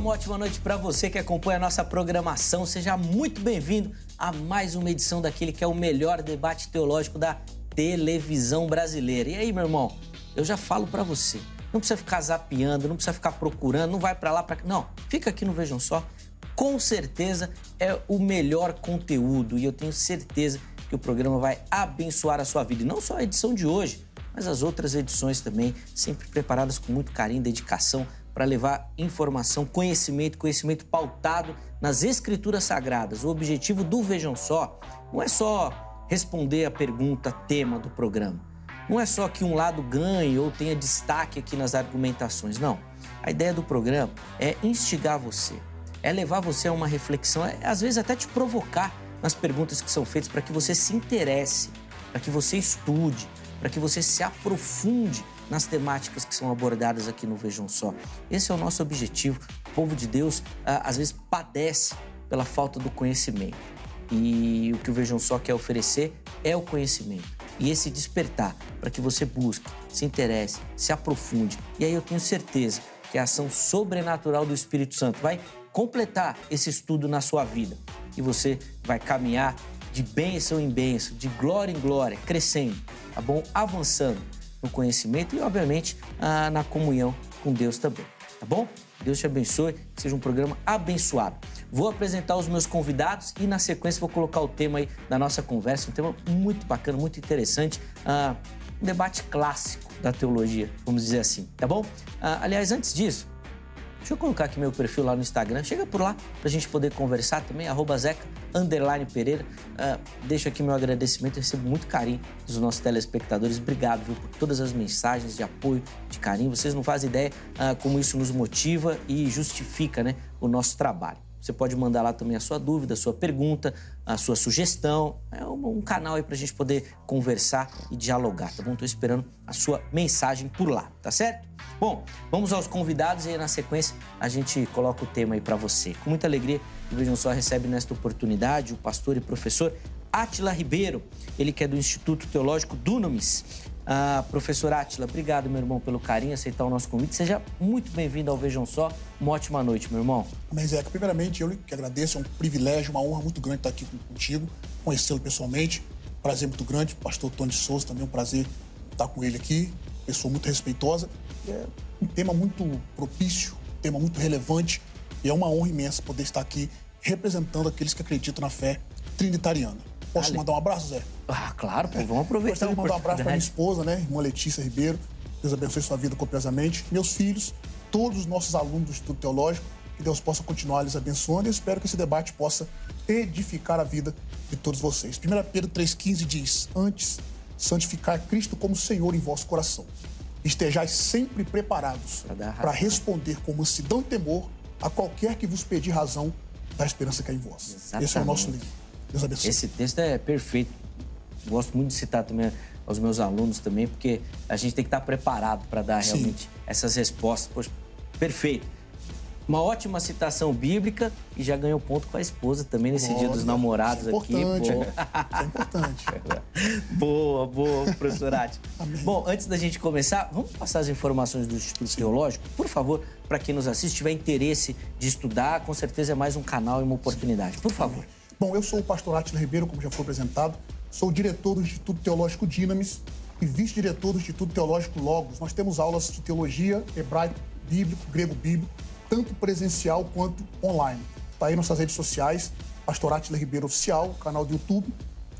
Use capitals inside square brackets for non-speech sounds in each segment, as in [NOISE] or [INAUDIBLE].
uma ótima noite para você que acompanha a nossa programação. Seja muito bem-vindo a mais uma edição daquele que é o melhor debate teológico da televisão brasileira. E aí, meu irmão, eu já falo para você, não precisa ficar zapeando, não precisa ficar procurando, não vai para lá para não, fica aqui no Vejam Só. Com certeza é o melhor conteúdo e eu tenho certeza que o programa vai abençoar a sua vida. E não só a edição de hoje, mas as outras edições também, sempre preparadas com muito carinho, dedicação para levar informação, conhecimento, conhecimento pautado nas escrituras sagradas. O objetivo do Vejam Só não é só responder a pergunta tema do programa. Não é só que um lado ganhe ou tenha destaque aqui nas argumentações, não. A ideia do programa é instigar você, é levar você a uma reflexão, é às vezes até te provocar nas perguntas que são feitas para que você se interesse, para que você estude, para que você se aprofunde nas temáticas que são abordadas aqui no Vejam Só. Esse é o nosso objetivo. O povo de Deus às vezes padece pela falta do conhecimento. E o que o Vejam Só quer oferecer é o conhecimento. E esse despertar para que você busque, se interesse, se aprofunde. E aí eu tenho certeza que a ação sobrenatural do Espírito Santo vai completar esse estudo na sua vida. E você vai caminhar de bênção em bênção, de glória em glória, crescendo, tá bom? Avançando no conhecimento e, obviamente, ah, na comunhão com Deus também, tá bom? Deus te abençoe, seja um programa abençoado. Vou apresentar os meus convidados e, na sequência, vou colocar o tema aí da nossa conversa, um tema muito bacana, muito interessante, uh, um debate clássico da teologia, vamos dizer assim, tá bom? Uh, aliás, antes disso, Deixa eu colocar aqui meu perfil lá no Instagram. Chega por lá para a gente poder conversar também, arroba Zeca, underline Pereira. Uh, deixo aqui meu agradecimento, eu recebo muito carinho dos nossos telespectadores. Obrigado viu, por todas as mensagens de apoio, de carinho. Vocês não fazem ideia uh, como isso nos motiva e justifica né, o nosso trabalho. Você pode mandar lá também a sua dúvida, a sua pergunta, a sua sugestão. É um, canal aí para a gente poder conversar e dialogar, tá bom? Estou esperando a sua mensagem por lá, tá certo? Bom, vamos aos convidados e aí na sequência a gente coloca o tema aí para você. Com muita alegria, o Vejam Só recebe nesta oportunidade o pastor e professor Atila Ribeiro, ele que é do Instituto Teológico Dunamis. Ah, professor Atila, obrigado, meu irmão, pelo carinho, aceitar o nosso convite. Seja muito bem-vindo ao Vejam Só. Uma ótima noite, meu irmão. Amém, Zeca. Primeiramente, eu que agradeço, é um privilégio, uma honra muito grande estar aqui contigo, conhecê-lo pessoalmente. Prazer muito grande. Pastor Tony Souza, também é um prazer estar com ele aqui. Pessoa muito respeitosa. É um tema muito propício, um tema muito relevante. E é uma honra imensa poder estar aqui representando aqueles que acreditam na fé trinitariana. Posso mandar um abraço, Zé? Ah, claro, pô, vamos aproveitar. Gostaria de mandar um abraço para minha esposa, né? Irmã Letícia Ribeiro. Deus abençoe sua vida copiosamente. Meus filhos, todos os nossos alunos do Instituto Teológico, que Deus possa continuar lhes abençoando e espero que esse debate possa edificar a vida de todos vocês. 1 Pedro 3,15 diz: Antes, santificar Cristo como Senhor em vosso coração. Estejais sempre preparados para responder com mansidão e temor a qualquer que vos pedir razão da esperança que é em vós. Exatamente. Esse é o nosso livro. Deus abençoe. Esse texto é perfeito. Gosto muito de citar também aos meus alunos também, porque a gente tem que estar preparado para dar Sim. realmente essas respostas. Poxa, perfeito. Uma ótima citação bíblica e já ganhou ponto com a esposa também nesse Dia dos Namorados é aqui. Boa. [LAUGHS] É importante. boa, boa, professor Ati. Bom, antes da gente começar, vamos passar as informações do Instituto Sim. Teológico? Por favor, para quem nos assiste, tiver interesse de estudar, com certeza é mais um canal e uma oportunidade. Por favor. Bom, eu sou o pastor Átila Ribeiro, como já foi apresentado, sou diretor do Instituto Teológico Dinamis e vice-diretor do Instituto Teológico Logos. Nós temos aulas de teologia, hebraico bíblico, grego bíblico, tanto presencial quanto online. Está aí nossas redes sociais, Pastor Átila Ribeiro Oficial, canal do YouTube,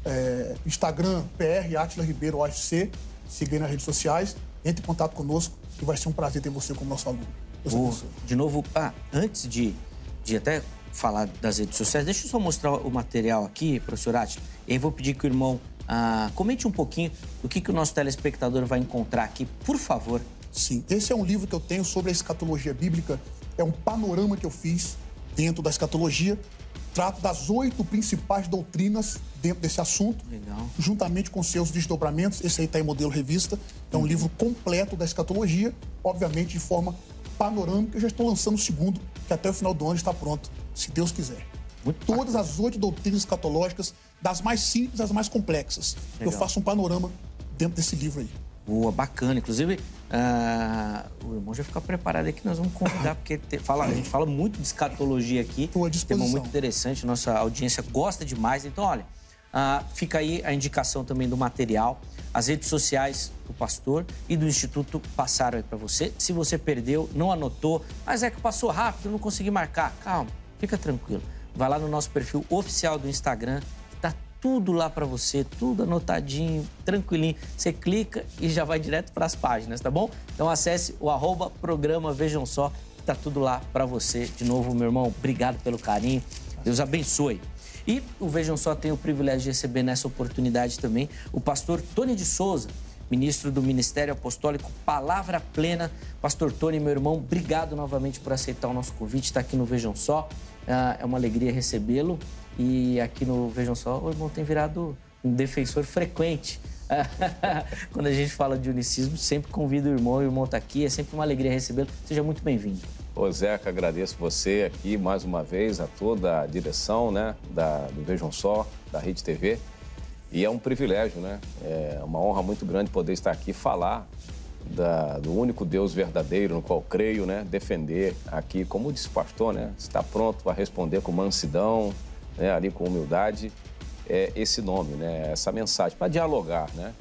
é, Instagram, PR Átila Ribeiro OFC, siga aí nas redes sociais, entre em contato conosco e vai ser um prazer ter você como nosso aluno. Oh, de novo, ah, antes de, de até falar das redes sociais, deixa eu só mostrar o material aqui, professor Átila, e aí vou pedir que o irmão ah, comente um pouquinho do que, que o nosso telespectador vai encontrar aqui, por favor. Sim, esse é um livro que eu tenho sobre a escatologia bíblica, é um panorama que eu fiz dentro da escatologia, trato das oito principais doutrinas dentro desse assunto, Legal. juntamente com seus desdobramentos. Esse aí está em modelo revista. É um uhum. livro completo da escatologia, obviamente de forma panorâmica. Eu já estou lançando o segundo, que até o final do ano está pronto se Deus quiser. Muito Todas bacana. as oito doutrinas escatológicas, das mais simples às mais complexas. Legal. Eu faço um panorama dentro desse livro aí. Boa, bacana. Inclusive, uh, o irmão já fica preparado aí que nós vamos convidar, porque te, fala, a gente fala muito de escatologia aqui. Estou à disposição. Tema muito interessante, nossa audiência gosta demais. Então, olha, uh, fica aí a indicação também do material. As redes sociais do pastor e do Instituto passaram aí para você. Se você perdeu, não anotou, mas é que passou rápido, não consegui marcar. Calma, fica tranquilo. Vai lá no nosso perfil oficial do Instagram, tá tudo lá para você, tudo anotadinho, tranquilinho. Você clica e já vai direto para as páginas, tá bom? Então acesse o arroba programa Vejam Só, tá tudo lá para você. De novo, meu irmão, obrigado pelo carinho. Deus abençoe. E o Vejam Só tem o privilégio de receber nessa oportunidade também o pastor Tony de Souza, ministro do Ministério Apostólico Palavra Plena. Pastor Tony, meu irmão, obrigado novamente por aceitar o nosso convite, está aqui no Vejam Só. Ah, é uma alegria recebê-lo. E aqui no Vejam Só, o irmão tem virado um defensor frequente. [LAUGHS] Quando a gente fala de unicismo, sempre convido o irmão, o irmão está aqui, é sempre uma alegria recebê-lo. Seja muito bem-vindo. Ô Zeca, agradeço você aqui mais uma vez, a toda a direção né, da, do Vejam Só, da Rede TV. E é um privilégio, né? É uma honra muito grande poder estar aqui falar da, do único Deus verdadeiro no qual creio, né? Defender aqui, como disse o pastor, né? Está pronto para responder com mansidão, né? ali com humildade, é esse nome, né? Essa mensagem, para dialogar, né?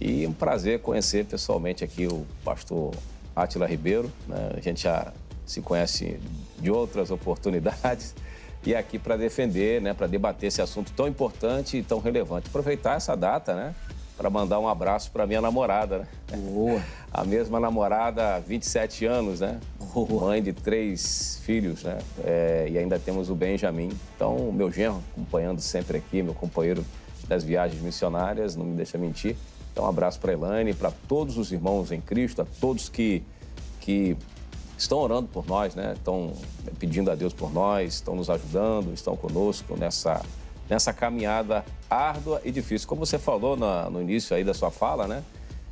E um prazer conhecer pessoalmente aqui o pastor Átila Ribeiro, né? A gente já se conhece de outras oportunidades e aqui para defender, né, para debater esse assunto tão importante e tão relevante. Aproveitar essa data, né, para mandar um abraço para minha namorada, né? Boa. [LAUGHS] A mesma namorada há 27 anos, né? Boa. Mãe de três filhos, né? É, e ainda temos o Benjamin. Então, o meu genro acompanhando sempre aqui, meu companheiro das viagens missionárias, não me deixa mentir. Então, um abraço para Elaine, para todos os irmãos em Cristo, a todos que, que estão orando por nós, né? Estão pedindo a Deus por nós, estão nos ajudando, estão conosco nessa, nessa caminhada árdua e difícil. Como você falou na, no início aí da sua fala, né?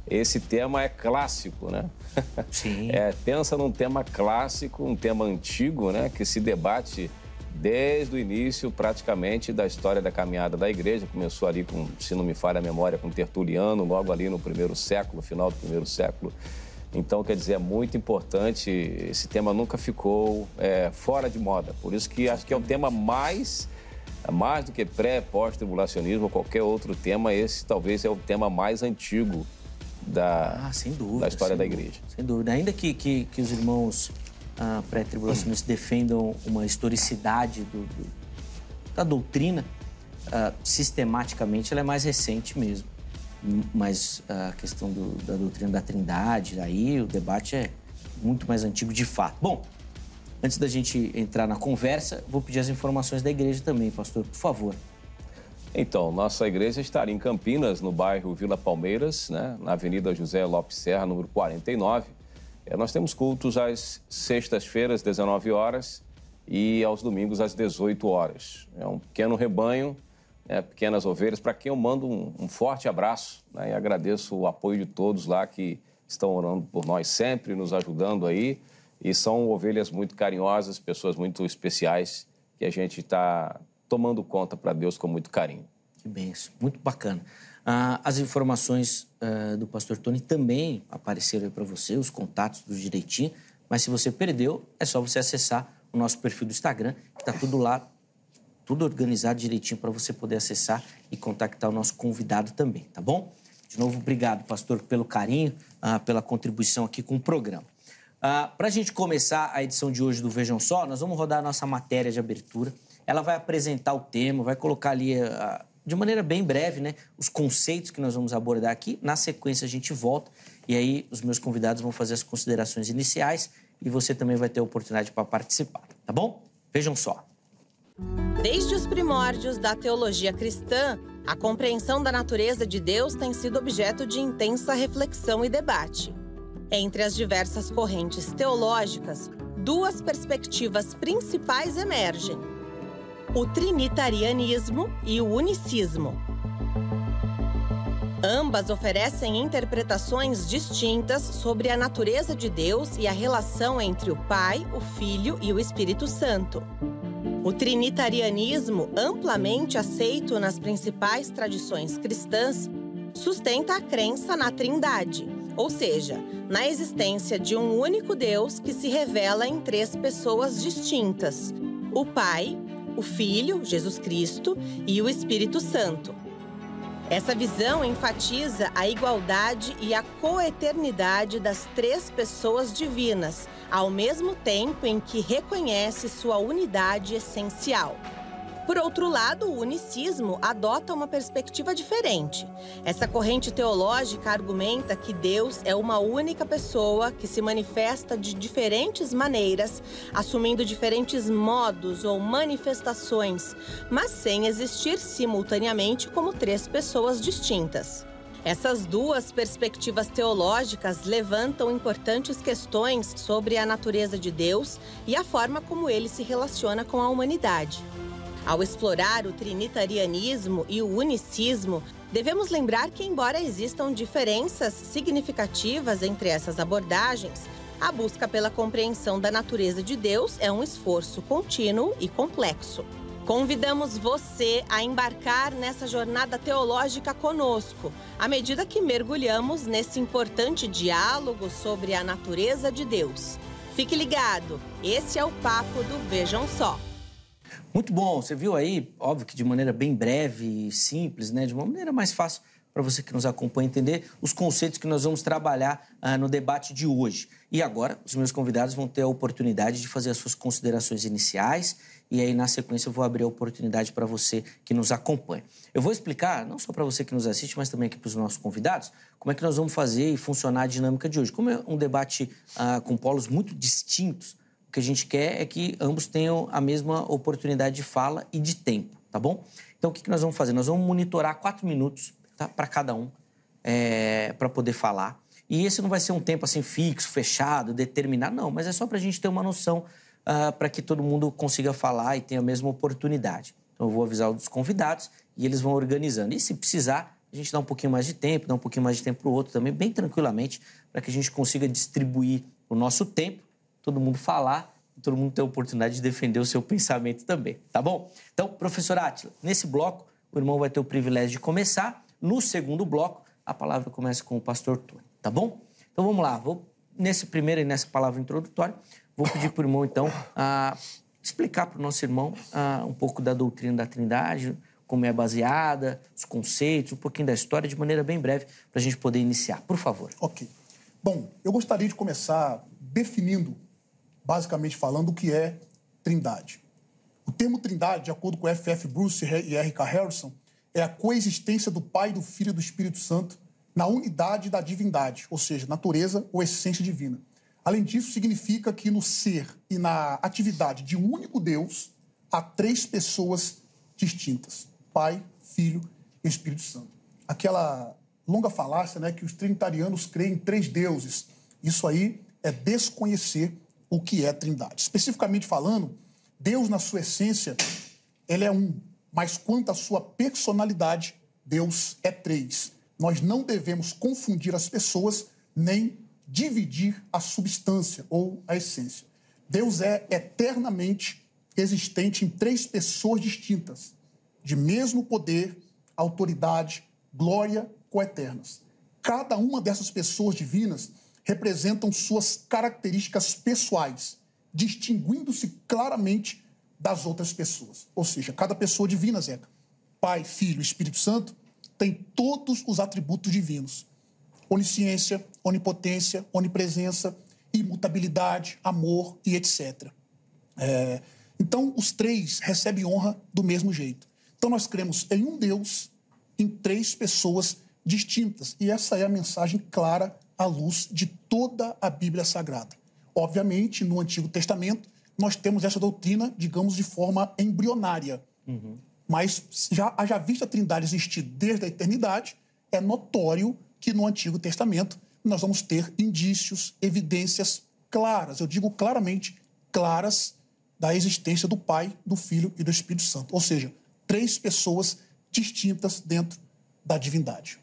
Esse tema é clássico, né? [LAUGHS] Sim. É, pensa num tema clássico, um tema antigo, né? Que se debate desde o início, praticamente, da história da caminhada da igreja. Começou ali, com, se não me falha a memória, com Tertuliano, logo ali no primeiro século, final do primeiro século então, quer dizer, é muito importante, esse tema nunca ficou é, fora de moda. Por isso que acho que é o tema mais, mais do que pré, pós-tribulacionismo, ou qualquer outro tema, esse talvez é o tema mais antigo da, ah, dúvida, da história da igreja. Sem dúvida. Ainda que, que, que os irmãos ah, pré-tribulacionistas defendam uma historicidade do, do, da doutrina, ah, sistematicamente ela é mais recente mesmo mas a questão do, da doutrina da trindade, aí o debate é muito mais antigo de fato. Bom, antes da gente entrar na conversa, vou pedir as informações da igreja também, pastor, por favor. Então, nossa igreja está em Campinas, no bairro Vila Palmeiras, né, na Avenida José Lopes Serra, número 49. É, nós temos cultos às sextas-feiras, 19 horas, e aos domingos, às 18 horas. É um pequeno rebanho é, Pequenas Ovelhas, para quem eu mando um, um forte abraço né, e agradeço o apoio de todos lá que estão orando por nós sempre, nos ajudando aí. E são ovelhas muito carinhosas, pessoas muito especiais que a gente está tomando conta para Deus com muito carinho. Que benção, muito bacana. Ah, as informações ah, do pastor Tony também apareceram para você, os contatos do direitinho, mas se você perdeu, é só você acessar o nosso perfil do Instagram, que está tudo lá tudo organizado direitinho para você poder acessar e contactar o nosso convidado também, tá bom? De novo, obrigado, pastor, pelo carinho, uh, pela contribuição aqui com o programa. Uh, para a gente começar a edição de hoje do Vejam Só, nós vamos rodar a nossa matéria de abertura. Ela vai apresentar o tema, vai colocar ali, uh, de maneira bem breve, né, os conceitos que nós vamos abordar aqui. Na sequência, a gente volta e aí os meus convidados vão fazer as considerações iniciais e você também vai ter a oportunidade para participar, tá bom? Vejam só. Desde os primórdios da teologia cristã, a compreensão da natureza de Deus tem sido objeto de intensa reflexão e debate. Entre as diversas correntes teológicas, duas perspectivas principais emergem: o trinitarianismo e o unicismo. Ambas oferecem interpretações distintas sobre a natureza de Deus e a relação entre o Pai, o Filho e o Espírito Santo. O trinitarianismo, amplamente aceito nas principais tradições cristãs, sustenta a crença na Trindade, ou seja, na existência de um único Deus que se revela em três pessoas distintas: o Pai, o Filho, Jesus Cristo, e o Espírito Santo. Essa visão enfatiza a igualdade e a coeternidade das três pessoas divinas, ao mesmo tempo em que reconhece sua unidade essencial. Por outro lado, o unicismo adota uma perspectiva diferente. Essa corrente teológica argumenta que Deus é uma única pessoa que se manifesta de diferentes maneiras, assumindo diferentes modos ou manifestações, mas sem existir simultaneamente como três pessoas distintas. Essas duas perspectivas teológicas levantam importantes questões sobre a natureza de Deus e a forma como ele se relaciona com a humanidade. Ao explorar o trinitarianismo e o unicismo, devemos lembrar que, embora existam diferenças significativas entre essas abordagens, a busca pela compreensão da natureza de Deus é um esforço contínuo e complexo. Convidamos você a embarcar nessa jornada teológica conosco, à medida que mergulhamos nesse importante diálogo sobre a natureza de Deus. Fique ligado, esse é o papo do Vejam Só. Muito bom. Você viu aí, óbvio que de maneira bem breve e simples, né? De uma maneira mais fácil para você que nos acompanha entender os conceitos que nós vamos trabalhar ah, no debate de hoje. E agora, os meus convidados vão ter a oportunidade de fazer as suas considerações iniciais e aí, na sequência, eu vou abrir a oportunidade para você que nos acompanha. Eu vou explicar, não só para você que nos assiste, mas também aqui para os nossos convidados, como é que nós vamos fazer e funcionar a dinâmica de hoje. Como é um debate ah, com polos muito distintos, que a gente quer é que ambos tenham a mesma oportunidade de fala e de tempo, tá bom? Então, o que, que nós vamos fazer? Nós vamos monitorar quatro minutos tá? para cada um, é, para poder falar. E esse não vai ser um tempo assim fixo, fechado, determinado, não, mas é só para a gente ter uma noção uh, ah, para que todo mundo consiga falar e tenha a mesma oportunidade. Então, eu vou avisar os convidados e eles vão organizando. E se precisar, a gente dá um pouquinho mais de tempo, dá um pouquinho mais de tempo para o outro também, bem tranquilamente, para que a gente consiga distribuir o nosso tempo todo mundo falar e todo mundo ter a oportunidade de defender o seu pensamento também, tá bom? Então, professor Atila, nesse bloco, o irmão vai ter o privilégio de começar. No segundo bloco, a palavra começa com o pastor Tony, tá bom? Então vamos lá, vou nesse primeiro e nessa palavra introdutória, vou pedir para o irmão, então, a explicar para o nosso irmão a, um pouco da doutrina da Trindade, como é baseada, os conceitos, um pouquinho da história, de maneira bem breve, para a gente poder iniciar. Por favor. Ok. Bom, eu gostaria de começar definindo basicamente falando, o que é trindade. O termo trindade, de acordo com F.F. Bruce e R.K. Harrison, é a coexistência do Pai, do Filho e do Espírito Santo na unidade da divindade, ou seja, natureza ou essência divina. Além disso, significa que no ser e na atividade de um único Deus há três pessoas distintas: Pai, Filho e Espírito Santo. Aquela longa falácia né, que os trinitarianos creem em três deuses. Isso aí é desconhecer o que é trindade. Especificamente falando, Deus, na sua essência, ele é um, mas quanto à sua personalidade, Deus é três. Nós não devemos confundir as pessoas nem dividir a substância ou a essência. Deus é eternamente existente em três pessoas distintas, de mesmo poder, autoridade, glória coeternas. Cada uma dessas pessoas divinas representam suas características pessoais, distinguindo-se claramente das outras pessoas. Ou seja, cada pessoa divina, Zeca, Pai, Filho, Espírito Santo, tem todos os atributos divinos: onisciência, onipotência, onipresença, imutabilidade, amor e etc. É, então, os três recebem honra do mesmo jeito. Então, nós cremos em um Deus, em três pessoas distintas. E essa é a mensagem clara à luz de toda a Bíblia Sagrada. Obviamente, no Antigo Testamento, nós temos essa doutrina, digamos, de forma embrionária. Uhum. Mas, já, já vista a Trindade existir desde a eternidade, é notório que no Antigo Testamento nós vamos ter indícios, evidências claras, eu digo claramente, claras, da existência do Pai, do Filho e do Espírito Santo. Ou seja, três pessoas distintas dentro da divindade.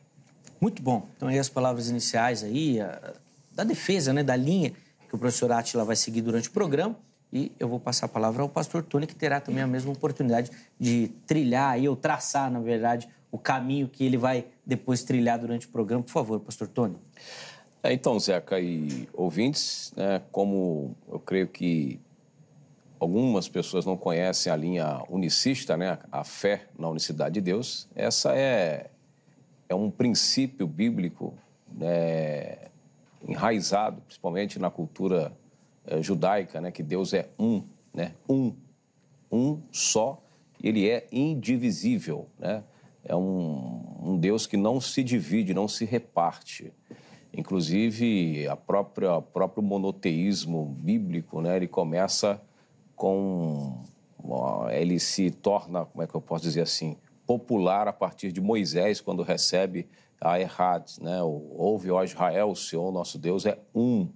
Muito bom. Então, aí as palavras iniciais aí, a, da defesa, né, da linha que o professor Atila vai seguir durante o programa. E eu vou passar a palavra ao pastor Tony, que terá também a mesma oportunidade de trilhar aí, ou traçar, na verdade, o caminho que ele vai depois trilhar durante o programa. Por favor, pastor Tony. É, então, Zeca e ouvintes, né, como eu creio que algumas pessoas não conhecem a linha unicista, né, a fé na unicidade de Deus, essa é, é um princípio bíblico né, enraizado, principalmente na cultura é, judaica, né, que Deus é um, né, um, um só, ele é indivisível, né? É um, um Deus que não se divide, não se reparte. Inclusive, a própria o próprio monoteísmo bíblico, né, ele começa com ele se torna, como é que eu posso dizer assim, popular a partir de Moisés quando recebe a Errad, né? Ouve, ó Israel, o Senhor nosso Deus é um.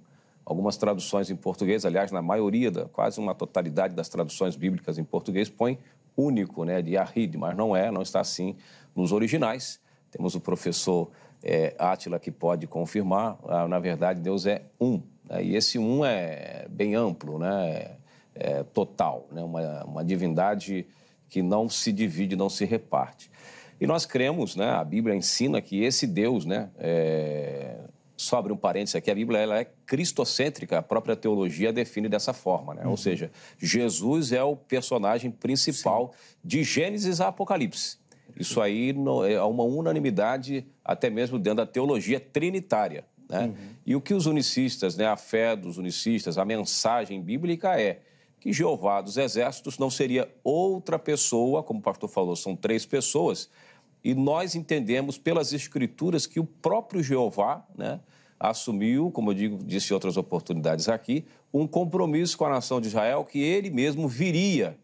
Algumas traduções em português, aliás, na maioria, da, quase uma totalidade das traduções bíblicas em português, põe único, né, de Ahid, mas não é, não está assim nos originais. Temos o professor é, Átila que pode confirmar, ah, na verdade, Deus é um. Né? E esse um é bem amplo, né? É total, né? uma, uma divindade que não se divide, não se reparte. E nós cremos, né? a Bíblia ensina que esse Deus, né? É... só abre um parênteses aqui, a Bíblia ela é cristocêntrica, a própria teologia define dessa forma, né? Uhum. ou seja, Jesus é o personagem principal Sim. de Gênesis a Apocalipse. Isso aí é uma unanimidade, até mesmo dentro da teologia trinitária. Né? Uhum. E o que os unicistas, né, a fé dos unicistas, a mensagem bíblica é que Jeová dos exércitos não seria outra pessoa, como o pastor falou, são três pessoas, e nós entendemos pelas escrituras que o próprio Jeová né, assumiu, como eu digo, disse em outras oportunidades aqui, um compromisso com a nação de Israel que ele mesmo viria,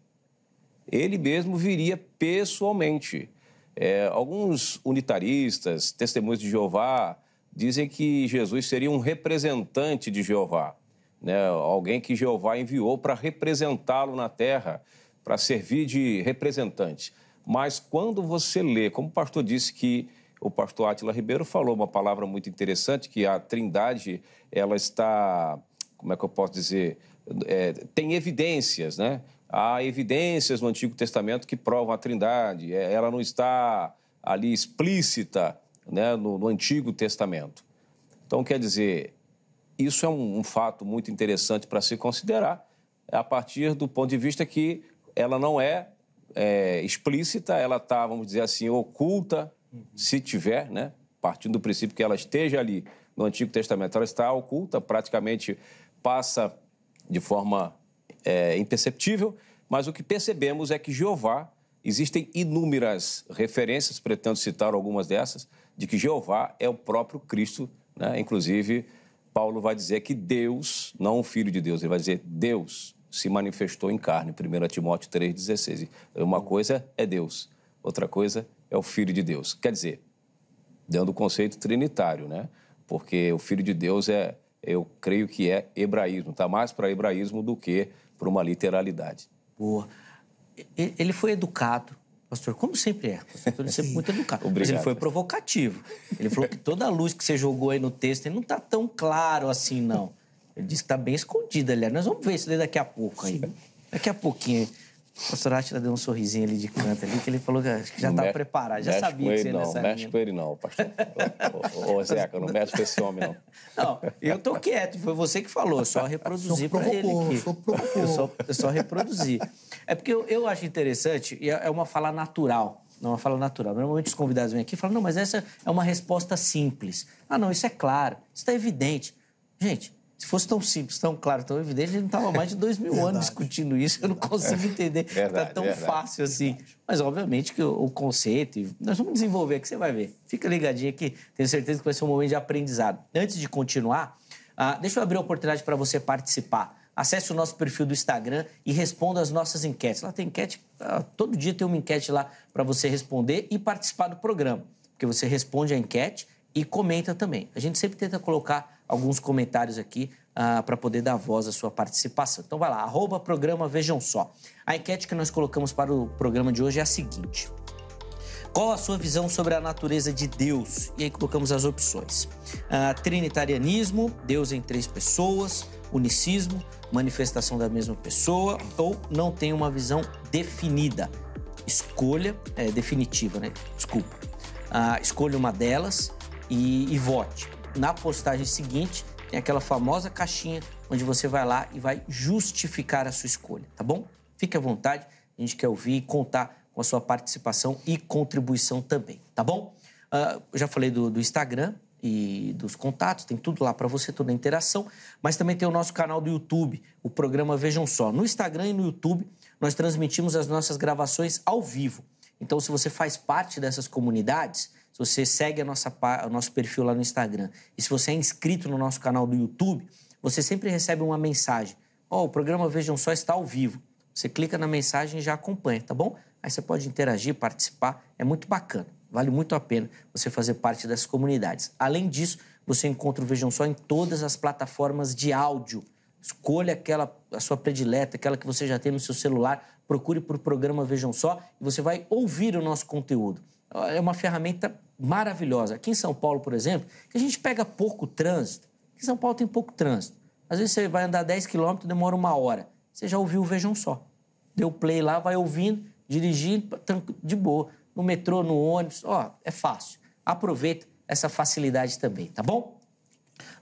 ele mesmo viria pessoalmente. É, alguns unitaristas, testemunhos de Jeová, dizem que Jesus seria um representante de Jeová, né? alguém que Jeová enviou para representá-lo na terra, para servir de representante. Mas quando você lê, como o pastor disse que o pastor Átila Ribeiro falou uma palavra muito interessante, que a trindade, ela está, como é que eu posso dizer, é, tem evidências, né? Há evidências no Antigo Testamento que provam a trindade, é, ela não está ali explícita né, no, no Antigo Testamento. Então, quer dizer, isso é um, um fato muito interessante para se considerar, a partir do ponto de vista que ela não é, é explícita, ela está, vamos dizer assim, oculta, uhum. se tiver, né? partindo do princípio que ela esteja ali no Antigo Testamento, ela está oculta, praticamente passa de forma é, imperceptível, mas o que percebemos é que Jeová, existem inúmeras referências, pretendo citar algumas dessas, de que Jeová é o próprio Cristo, né? inclusive Paulo vai dizer que Deus, não o Filho de Deus, ele vai dizer Deus se manifestou em carne, 1 Timóteo 3,16. Uma coisa é Deus, outra coisa é o Filho de Deus. Quer dizer, dando o conceito trinitário, né? Porque o Filho de Deus é, eu creio que é hebraísmo, está mais para hebraísmo do que por uma literalidade. Boa. Ele foi educado, pastor, como sempre é. Pastor, ele é sempre [LAUGHS] muito educado. Obrigado. Mas ele foi provocativo. Ele falou que toda a luz que você jogou aí no texto não está tão claro assim, não. Ele disse que está bem escondida, aliás. Nós vamos ver isso daqui a pouco aí. Daqui a pouquinho. O pastor Átila deu um sorrisinho ali de canto ali, que ele falou que já estava preparado, já sabia que você ia não, nessa mexe com ele não, pastor. ô, ô, Zeca, não mexe com esse homem, não. Não, eu tô quieto, foi você que falou, só reproduzi para ele aqui. Eu só, eu só reproduzi. É porque eu, eu acho interessante, e é, é uma fala natural, não é uma fala natural. Normalmente os convidados vêm aqui e falam, não, mas essa é uma resposta simples. Ah, não, isso é claro, isso está evidente. Gente, se fosse tão simples, tão claro, tão evidente, ele não estava mais de dois mil verdade. anos discutindo isso. Eu não consigo entender que está tão verdade. fácil assim. Mas, obviamente, que o, o, conceito... Nós vamos desenvolver, que você vai ver. Fica ligadinho aqui, tenho certeza que vai ser um momento de aprendizado. Antes de continuar, ah, deixa eu abrir a oportunidade para você participar. Acesse o nosso perfil do Instagram e responda as nossas enquetes. Lá tem enquete, ah, todo dia tem uma enquete lá para você responder e participar do programa. Porque você responde a enquete e comenta também. A gente sempre tenta colocar alguns comentários aqui uh, para poder dar voz à sua participação. Então vai lá, arroba programa Vejam Só. A enquete que nós colocamos para o programa de hoje é a seguinte. Qual a sua visão sobre a natureza de Deus? E aí colocamos as opções. Uh, trinitarianismo, Deus em três pessoas, unicismo, manifestação da mesma pessoa, ou não tem uma visão definida. Escolha é, definitiva, né? Desculpa. ah, escolha uma delas e, e vote. Na postagem seguinte, tem aquela famosa caixinha onde você vai lá e vai justificar a sua escolha, tá bom? Fique à vontade, a gente quer ouvir e contar com a sua participação e contribuição também, tá bom? Uh, eu já falei do, do Instagram, e dos contatos, tem tudo lá para você, toda a interação, mas também tem o nosso canal do YouTube, o programa Vejam Só. No Instagram e no YouTube, nós transmitimos as nossas gravações ao vivo. Então, se você faz parte dessas comunidades, se você segue a nossa, o nosso perfil lá no Instagram e se você é inscrito no nosso canal do YouTube, você sempre recebe uma mensagem. Ó, oh, o programa Vejam Só está ao vivo. Você clica na mensagem e já acompanha, tá bom? Aí você pode interagir, participar, é muito bacana. Vale muito a pena você fazer parte dessas comunidades. Além disso, você encontra o Vejam Só em todas as plataformas de áudio. Escolha aquela a sua predileta, aquela que você já tem no seu celular, procure por programa Vejam Só e você vai ouvir o nosso conteúdo. É uma ferramenta maravilhosa. Aqui em São Paulo, por exemplo, que a gente pega pouco trânsito. Aqui em São Paulo tem pouco trânsito. Às vezes você vai andar 10 quilômetros, demora uma hora. Você já ouviu o Vejam Só. Deu play lá, vai ouvindo, dirigindo, de boa no metrô, no ônibus. Ó, é fácil. Aproveita essa facilidade também, tá bom?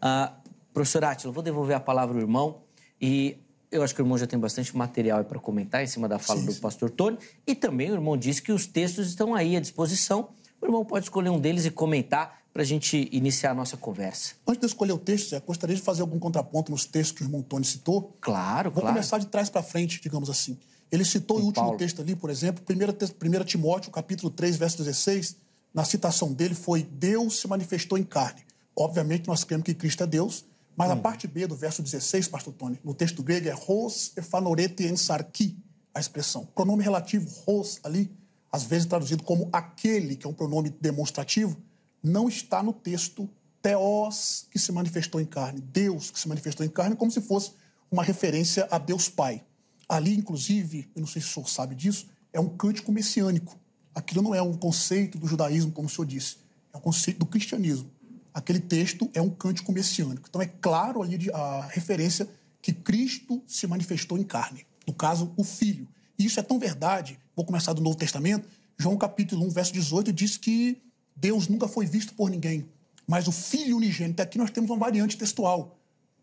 Ah, professor Átila, vou devolver a palavra ao irmão e eu acho que o irmão já tem bastante material para comentar em cima da fala sim, do sim. pastor Tony. E também o irmão disse que os textos estão aí à disposição. O irmão pode escolher um deles e comentar para a gente iniciar a nossa conversa. Antes de escolher o texto, eu gostaria de fazer algum contraponto nos textos que o irmão Tony citou. Claro, Vou claro. começar de trás para frente, digamos assim. Ele citou o último Paulo. texto ali, por exemplo, 1 Timóteo, capítulo 3, verso 16. Na citação dele foi Deus se manifestou em carne. Obviamente, nós cremos que Cristo é Deus, mas hum. a parte B do verso 16, pastor Tony, no texto grego é Ros efanorete ensarki, a expressão. Pronome relativo, Ros, ali, às vezes traduzido como aquele, que é um pronome demonstrativo, não está no texto Teos, que se manifestou em carne, Deus que se manifestou em carne, como se fosse uma referência a Deus Pai. Ali, inclusive, eu não sei se o senhor sabe disso, é um cântico messiânico. Aquilo não é um conceito do judaísmo, como o senhor disse, é um conceito do cristianismo. Aquele texto é um cântico messiânico. Então é claro ali a referência que Cristo se manifestou em carne, no caso, o Filho. E isso é tão verdade, vou começar do Novo Testamento, João capítulo 1, verso 18, diz que Deus nunca foi visto por ninguém, mas o Filho unigênito. Aqui nós temos uma variante textual.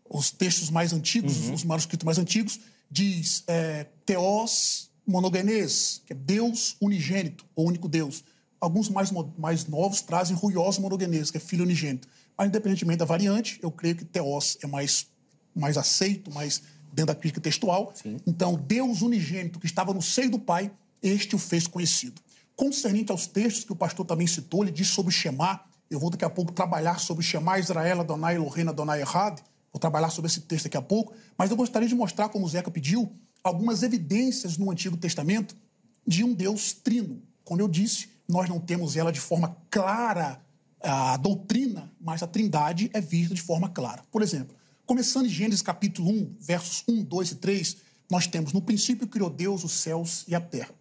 Os textos mais antigos, uhum. os manuscritos mais antigos, diz é, Teos monogenes, que é Deus unigênito, ou único Deus. Alguns mais, mais novos trazem Ruios monogenes, que é filho unigênito. Mas, independentemente da variante, eu creio que Teos é mais, mais aceito, mais dentro da crítica textual. Sim. Então, Deus unigênito, que estava no seio do Pai, este o fez conhecido. Concernente aos textos que o pastor também citou, ele diz sobre o Shema, eu vou daqui a pouco trabalhar sobre Shema Israel, Adonai Elohim, Adonai Errad, Vou trabalhar sobre esse texto daqui a pouco, mas eu gostaria de mostrar, como o Zeca pediu, algumas evidências no Antigo Testamento de um Deus trino. Como eu disse, nós não temos ela de forma clara, a doutrina, mas a trindade é vista de forma clara. Por exemplo, começando em Gênesis capítulo 1, versos 1, 2 e 3, nós temos, no princípio criou Deus os céus e a terra.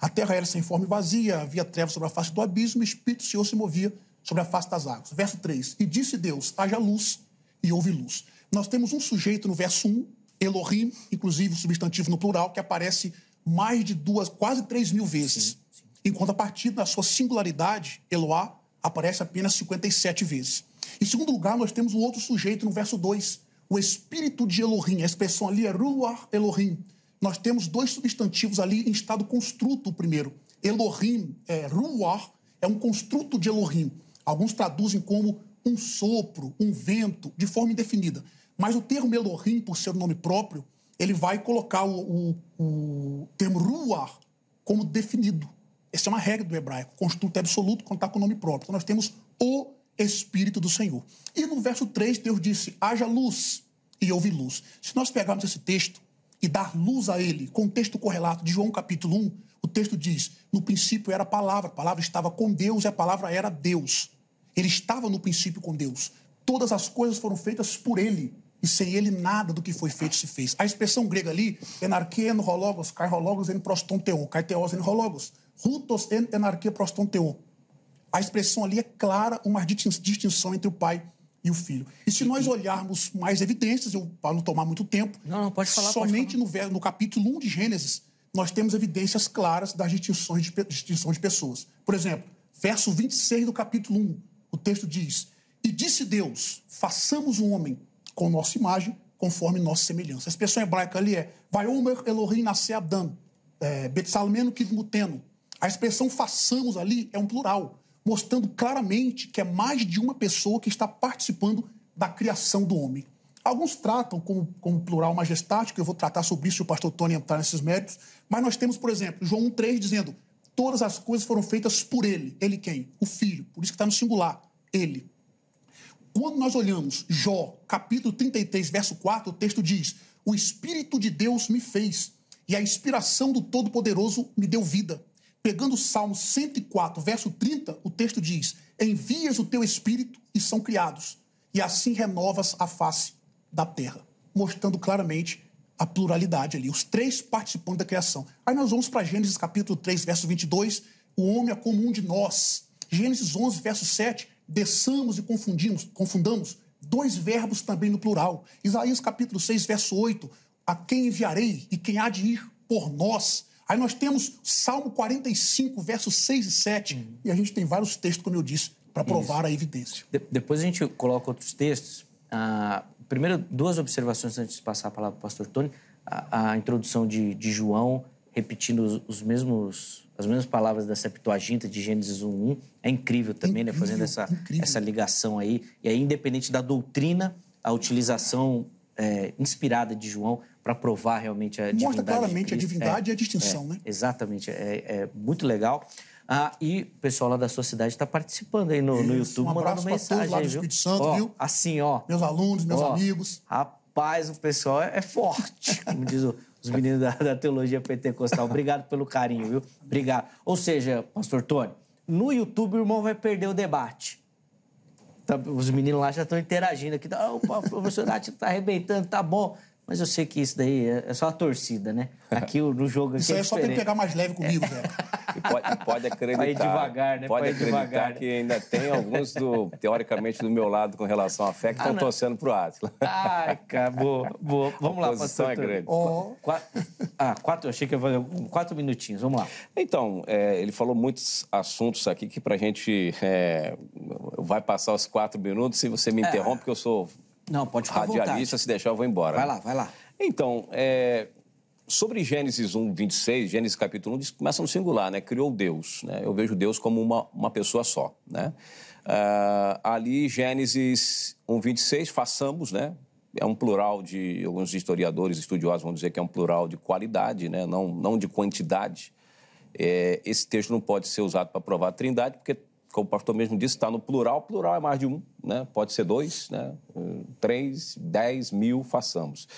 A terra era sem forma e vazia, havia trevas sobre a face do abismo, e o Espírito do Senhor se movia sobre a face das águas. Verso 3, e disse Deus, haja luz, e houve luz. Nós temos um sujeito no verso 1, Elohim, inclusive o substantivo no plural, que aparece mais de duas, quase três mil vezes. Sim, sim. Enquanto a partir da sua singularidade, Eloá, aparece apenas 57 vezes. Em segundo lugar, nós temos um outro sujeito no verso 2, o espírito de Elohim. A expressão ali é Ruach Elohim. Nós temos dois substantivos ali em estado construto, o primeiro. Elohim, é, Ruach, é um construto de Elohim. Alguns traduzem como um sopro, um vento, de forma indefinida. Mas o termo Elohim, por ser o nome próprio, ele vai colocar o, o, o termo Ruach como definido. Essa é uma regra do hebraico. Construto absoluto quando está com o nome próprio. Então nós temos o Espírito do Senhor. E no verso 3, Deus disse: haja luz e houve luz. Se nós pegarmos esse texto e dar luz a ele, com o texto correlato de João capítulo 1, o texto diz: no princípio era a palavra, a palavra estava com Deus e a palavra era Deus. Ele estava no princípio com Deus. Todas as coisas foram feitas por ele e sem ele nada do que foi feito se fez. A expressão grega ali, enarquia en hologos, kai en prostonteon, kai teos en hologos, rutos en enarquia prostonteon. A expressão ali é clara, uma distinção entre o pai e o filho. E se nós olharmos mais evidências, eu para não tomar muito tempo, não, não pode falar, somente pode falar. No, no capítulo 1 de Gênesis, nós temos evidências claras das distinções de, distinção de pessoas. Por exemplo, verso 26 do capítulo 1, o texto diz: E disse Deus: façamos o um homem com nossa imagem, conforme nossa semelhança. A expressão hebraica ali é Vaiomer Elohim Nasce Abdam, é, Betsalmeno Kidmuteno. A expressão façamos ali é um plural, mostrando claramente que é mais de uma pessoa que está participando da criação do homem. Alguns tratam como, como plural majestático, eu vou tratar sobre isso se o pastor Tony entrar nesses méritos, mas nós temos, por exemplo, João 1,3 dizendo: todas as coisas foram feitas por ele. Ele quem? O Filho. Por isso que está no singular. Ele. Quando nós olhamos Jó, capítulo 33, verso 4, o texto diz: O Espírito de Deus me fez, e a inspiração do Todo-Poderoso me deu vida. Pegando o Salmo 104, verso 30, o texto diz: Envias o teu Espírito e são criados, e assim renovas a face da terra, mostrando claramente a pluralidade ali, os três participantes da criação. Aí nós vamos para Gênesis capítulo 3, verso 22, o homem é como um de nós. Gênesis 11, verso 7, desçamos e confundimos, confundamos dois verbos também no plural. Isaías capítulo 6, verso 8, a quem enviarei e quem há de ir por nós. Aí nós temos Salmo 45, versos 6 e 7, uhum. e a gente tem vários textos, como eu disse, para provar Isso. a evidência. De depois a gente coloca outros textos. Ah, primeiro, duas observações antes de passar a palavra para o pastor Tony. A, a introdução de, de, João, repetindo os, os, mesmos, as mesmas palavras da Septuaginta de Gênesis 1.1. É incrível também, incrível, né? Fazendo essa, essa ligação aí. E aí, independente da doutrina, a utilização é, inspirada de João para provar realmente a Mostra divindade. Mostra claramente a divindade é, e a distinção, é, né? Exatamente. É, é muito legal. Ah, e o pessoal lá da sua cidade está participando aí no, no YouTube, um mandando mensagem. Todos lá do Espírito Santo, ó, viu? Assim, ó. Meus alunos, meus ó, amigos. Rapaz, o pessoal é forte, como diz o, os meninos da, da, teologia pentecostal. Obrigado pelo carinho, viu? Obrigado. Ou seja, pastor Tony, no YouTube o irmão vai perder o debate. Tá, os meninos lá já estão interagindo aqui. Oh, o professor Nath está arrebentando, tá bom. Mas eu sei que isso daí é, é só a torcida, né? [LAUGHS] Aqui no jogo aqui Isso aí é, é só tem que pegar mais leve comigo, velho. [LAUGHS] E pode, pode acreditar. Vai devagar, né? Pode, pode acreditar devagar, que ainda tem alguns, do, teoricamente, do meu lado com relação à fé que estão ah, torcendo pro Atlas. Ai, cara, boa, boa. Vamos lá, pastor. é grande. Oh. Quatro, ah, quatro, eu achei que ia fazer quatro minutinhos. Vamos lá. Então, é, ele falou muitos assuntos aqui que pra gente é, vai passar os quatro minutos se você me é. interrompe, porque eu sou não, pode ficar radialista, se deixar eu vou embora. Vai lá, vai lá. Então, é, sobre Gênesis 1, 26, Gênesis capítulo 1, diz, começa no singular, né? Criou Deus, né? Eu vejo Deus como uma, uma pessoa só, né? Uh, ali, Gênesis 1, 26, façamos, né? É um plural de, alguns historiadores, estudiosos vão dizer que é um plural de qualidade, né? Não, não de quantidade. É, esse texto não pode ser usado para provar a trindade, porque como o pastor mesmo disse, está no plural. Plural é mais de um, né? pode ser dois, né? três, dez mil, façamos.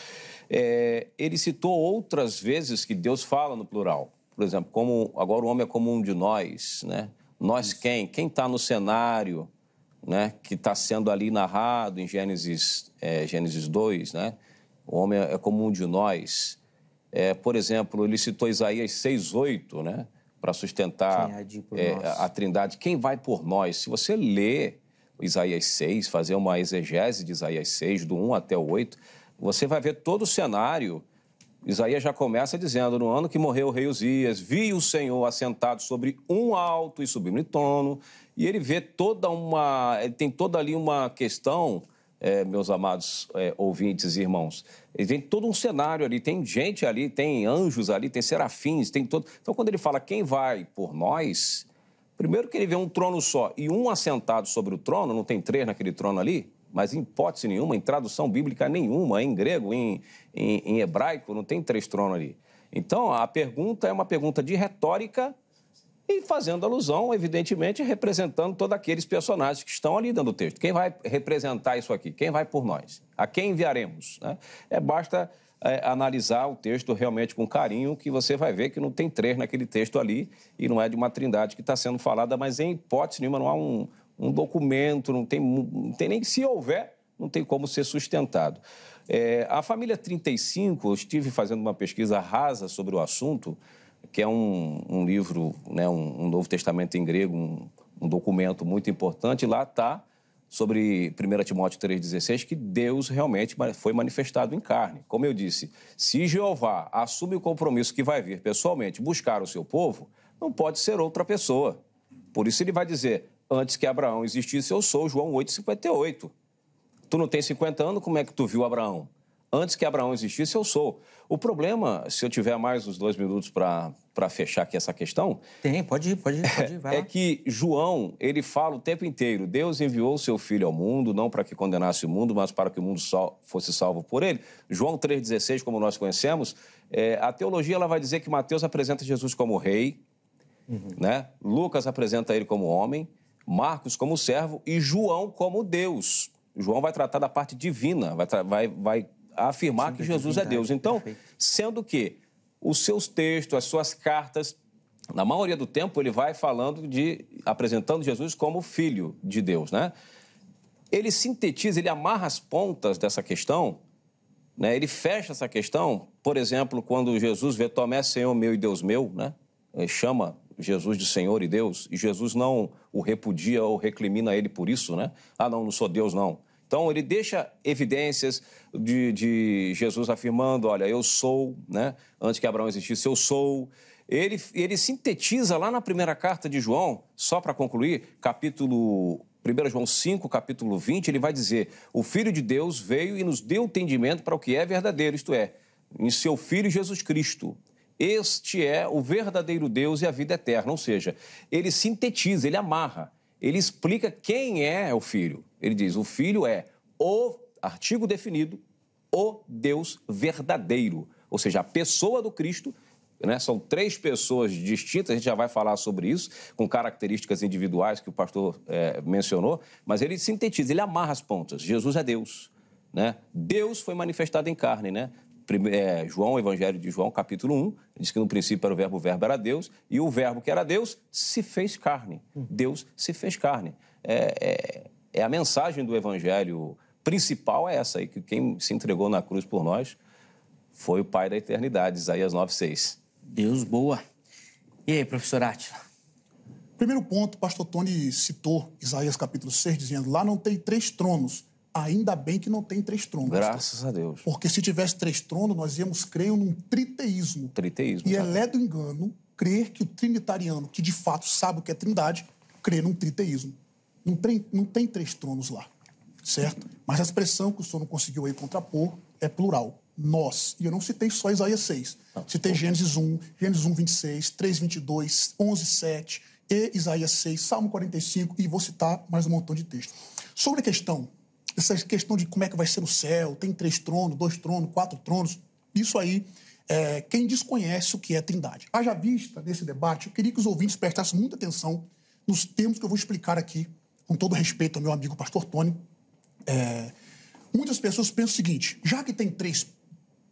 É, ele citou outras vezes que Deus fala no plural. Por exemplo, como agora o homem é como um de nós, né? Nós quem? Quem está no cenário, né? Que está sendo ali narrado em Gênesis, é, Gênesis 2, né? O homem é como um de nós. É, por exemplo, ele citou Isaías 6,8, né? Para sustentar é, a Trindade. Quem vai por nós? Se você lê Isaías 6, fazer uma exegese de Isaías 6, do 1 até o 8, você vai ver todo o cenário. Isaías já começa dizendo: No ano que morreu o rei Uzias, vi o Senhor assentado sobre um alto e sublime trono, e ele vê toda uma. Ele tem toda ali uma questão é, meus amados é, ouvintes e irmãos. Ele tem todo um cenário ali, tem gente ali, tem anjos ali, tem serafins, tem todo. Então, quando ele fala quem vai por nós, primeiro que ele vê um trono só e um assentado sobre o trono, não tem três naquele trono ali, mas em hipótese nenhuma, em tradução bíblica nenhuma, em grego, em, em, em hebraico, não tem três tronos ali. Então, a pergunta é uma pergunta de retórica e fazendo alusão, evidentemente, representando todos aqueles personagens que estão ali dentro do texto. Quem vai representar isso aqui? Quem vai por nós? A quem enviaremos? Né? É, basta é, analisar o texto realmente com carinho, que você vai ver que não tem três naquele texto ali e não é de uma trindade que está sendo falada, mas em hipótese nenhuma não há um, um documento, não tem, não tem nem se houver, não tem como ser sustentado. É, a família 35, eu estive fazendo uma pesquisa rasa sobre o assunto, que é um, um livro, né, um, um, Novo Testamento em grego, um, um documento muito importante. Lá está sobre 1 Timóteo 3,16, que Deus realmente foi manifestado em carne. Como eu disse, se Jeová assume o compromisso que vai vir pessoalmente buscar o seu povo, não pode ser outra pessoa. Por isso ele vai dizer: antes que Abraão existisse, eu sou, João 8,58. Tu não tem 50 anos, como é que tu viu Abraão? Antes que Abraão existisse, eu sou. O problema, se eu tiver mais uns dois minutos para fechar aqui essa questão. Tem, pode ir, pode ir, pode ir. [LAUGHS] Vai é lá. que João, ele fala o tempo inteiro: Deus enviou o seu filho ao mundo, não para que condenasse o mundo, mas para que o mundo fosse salvo por ele. João 3,16, como nós conhecemos, é, a teologia ela vai dizer que Mateus apresenta Jesus como rei, uhum. né? Lucas apresenta ele como homem, Marcos como servo e João como Deus. João vai tratar da parte divina, vai, vai, vai afirmar Sim, que Jesus é Deus. Então, perfeito. sendo que os seus textos, as suas cartas, na maioria do tempo ele vai falando de apresentando Jesus como filho de Deus, né? Ele sintetiza, ele amarra as pontas dessa questão, né? Ele fecha essa questão, por exemplo, quando Jesus vê Tomé, Senhor meu e Deus meu, né? Ele chama Jesus de Senhor e Deus, e Jesus não o repudia ou recrimina ele por isso, né? Ah, não, não sou Deus, não. Então, ele deixa evidências de, de Jesus afirmando: olha, eu sou, né? Antes que Abraão existisse, eu sou. Ele, ele sintetiza lá na primeira carta de João, só para concluir, capítulo 1 João 5, capítulo 20, ele vai dizer: O Filho de Deus veio e nos deu entendimento para o que é verdadeiro, isto é, em seu Filho Jesus Cristo. Este é o verdadeiro Deus e a vida eterna. Ou seja, ele sintetiza, ele amarra, ele explica quem é o Filho. Ele diz: o Filho é o artigo definido, o Deus verdadeiro. Ou seja, a pessoa do Cristo. Né? São três pessoas distintas, a gente já vai falar sobre isso, com características individuais que o pastor é, mencionou, mas ele sintetiza, ele amarra as pontas. Jesus é Deus. Né? Deus foi manifestado em carne, né? é, João, Evangelho de João, capítulo 1, diz que no princípio era o verbo, o verbo era Deus, e o verbo que era Deus se fez carne. Deus se fez carne. É, é, é, a mensagem do Evangelho principal é essa aí, que quem se entregou na cruz por nós foi o Pai da eternidade, Isaías 9,6. Deus boa. E aí, professor Átila? Primeiro ponto, o pastor Tony citou Isaías capítulo 6, dizendo, lá não tem três tronos, Ainda bem que não tem três tronos. Graças a Deus. Porque se tivesse três tronos, nós íamos crer num triteísmo. Triteísmo. E é ledo engano crer que o trinitariano, que de fato sabe o que é trindade, crê num triteísmo. Não tem, não tem três tronos lá, certo? Mas a expressão que o senhor não conseguiu aí contrapor é plural. Nós. E eu não citei só Isaías 6. Não. Citei Gênesis 1, Gênesis 1, 26, 3, 22, 11, 7, e Isaías 6, Salmo 45, e vou citar mais um montão de texto. Sobre a questão essa questão de como é que vai ser no céu, tem três tronos, dois tronos, quatro tronos, isso aí é quem desconhece o que é trindade. Haja vista nesse debate, eu queria que os ouvintes prestassem muita atenção nos termos que eu vou explicar aqui, com todo respeito ao meu amigo pastor Tony. É, muitas pessoas pensam o seguinte: já que tem três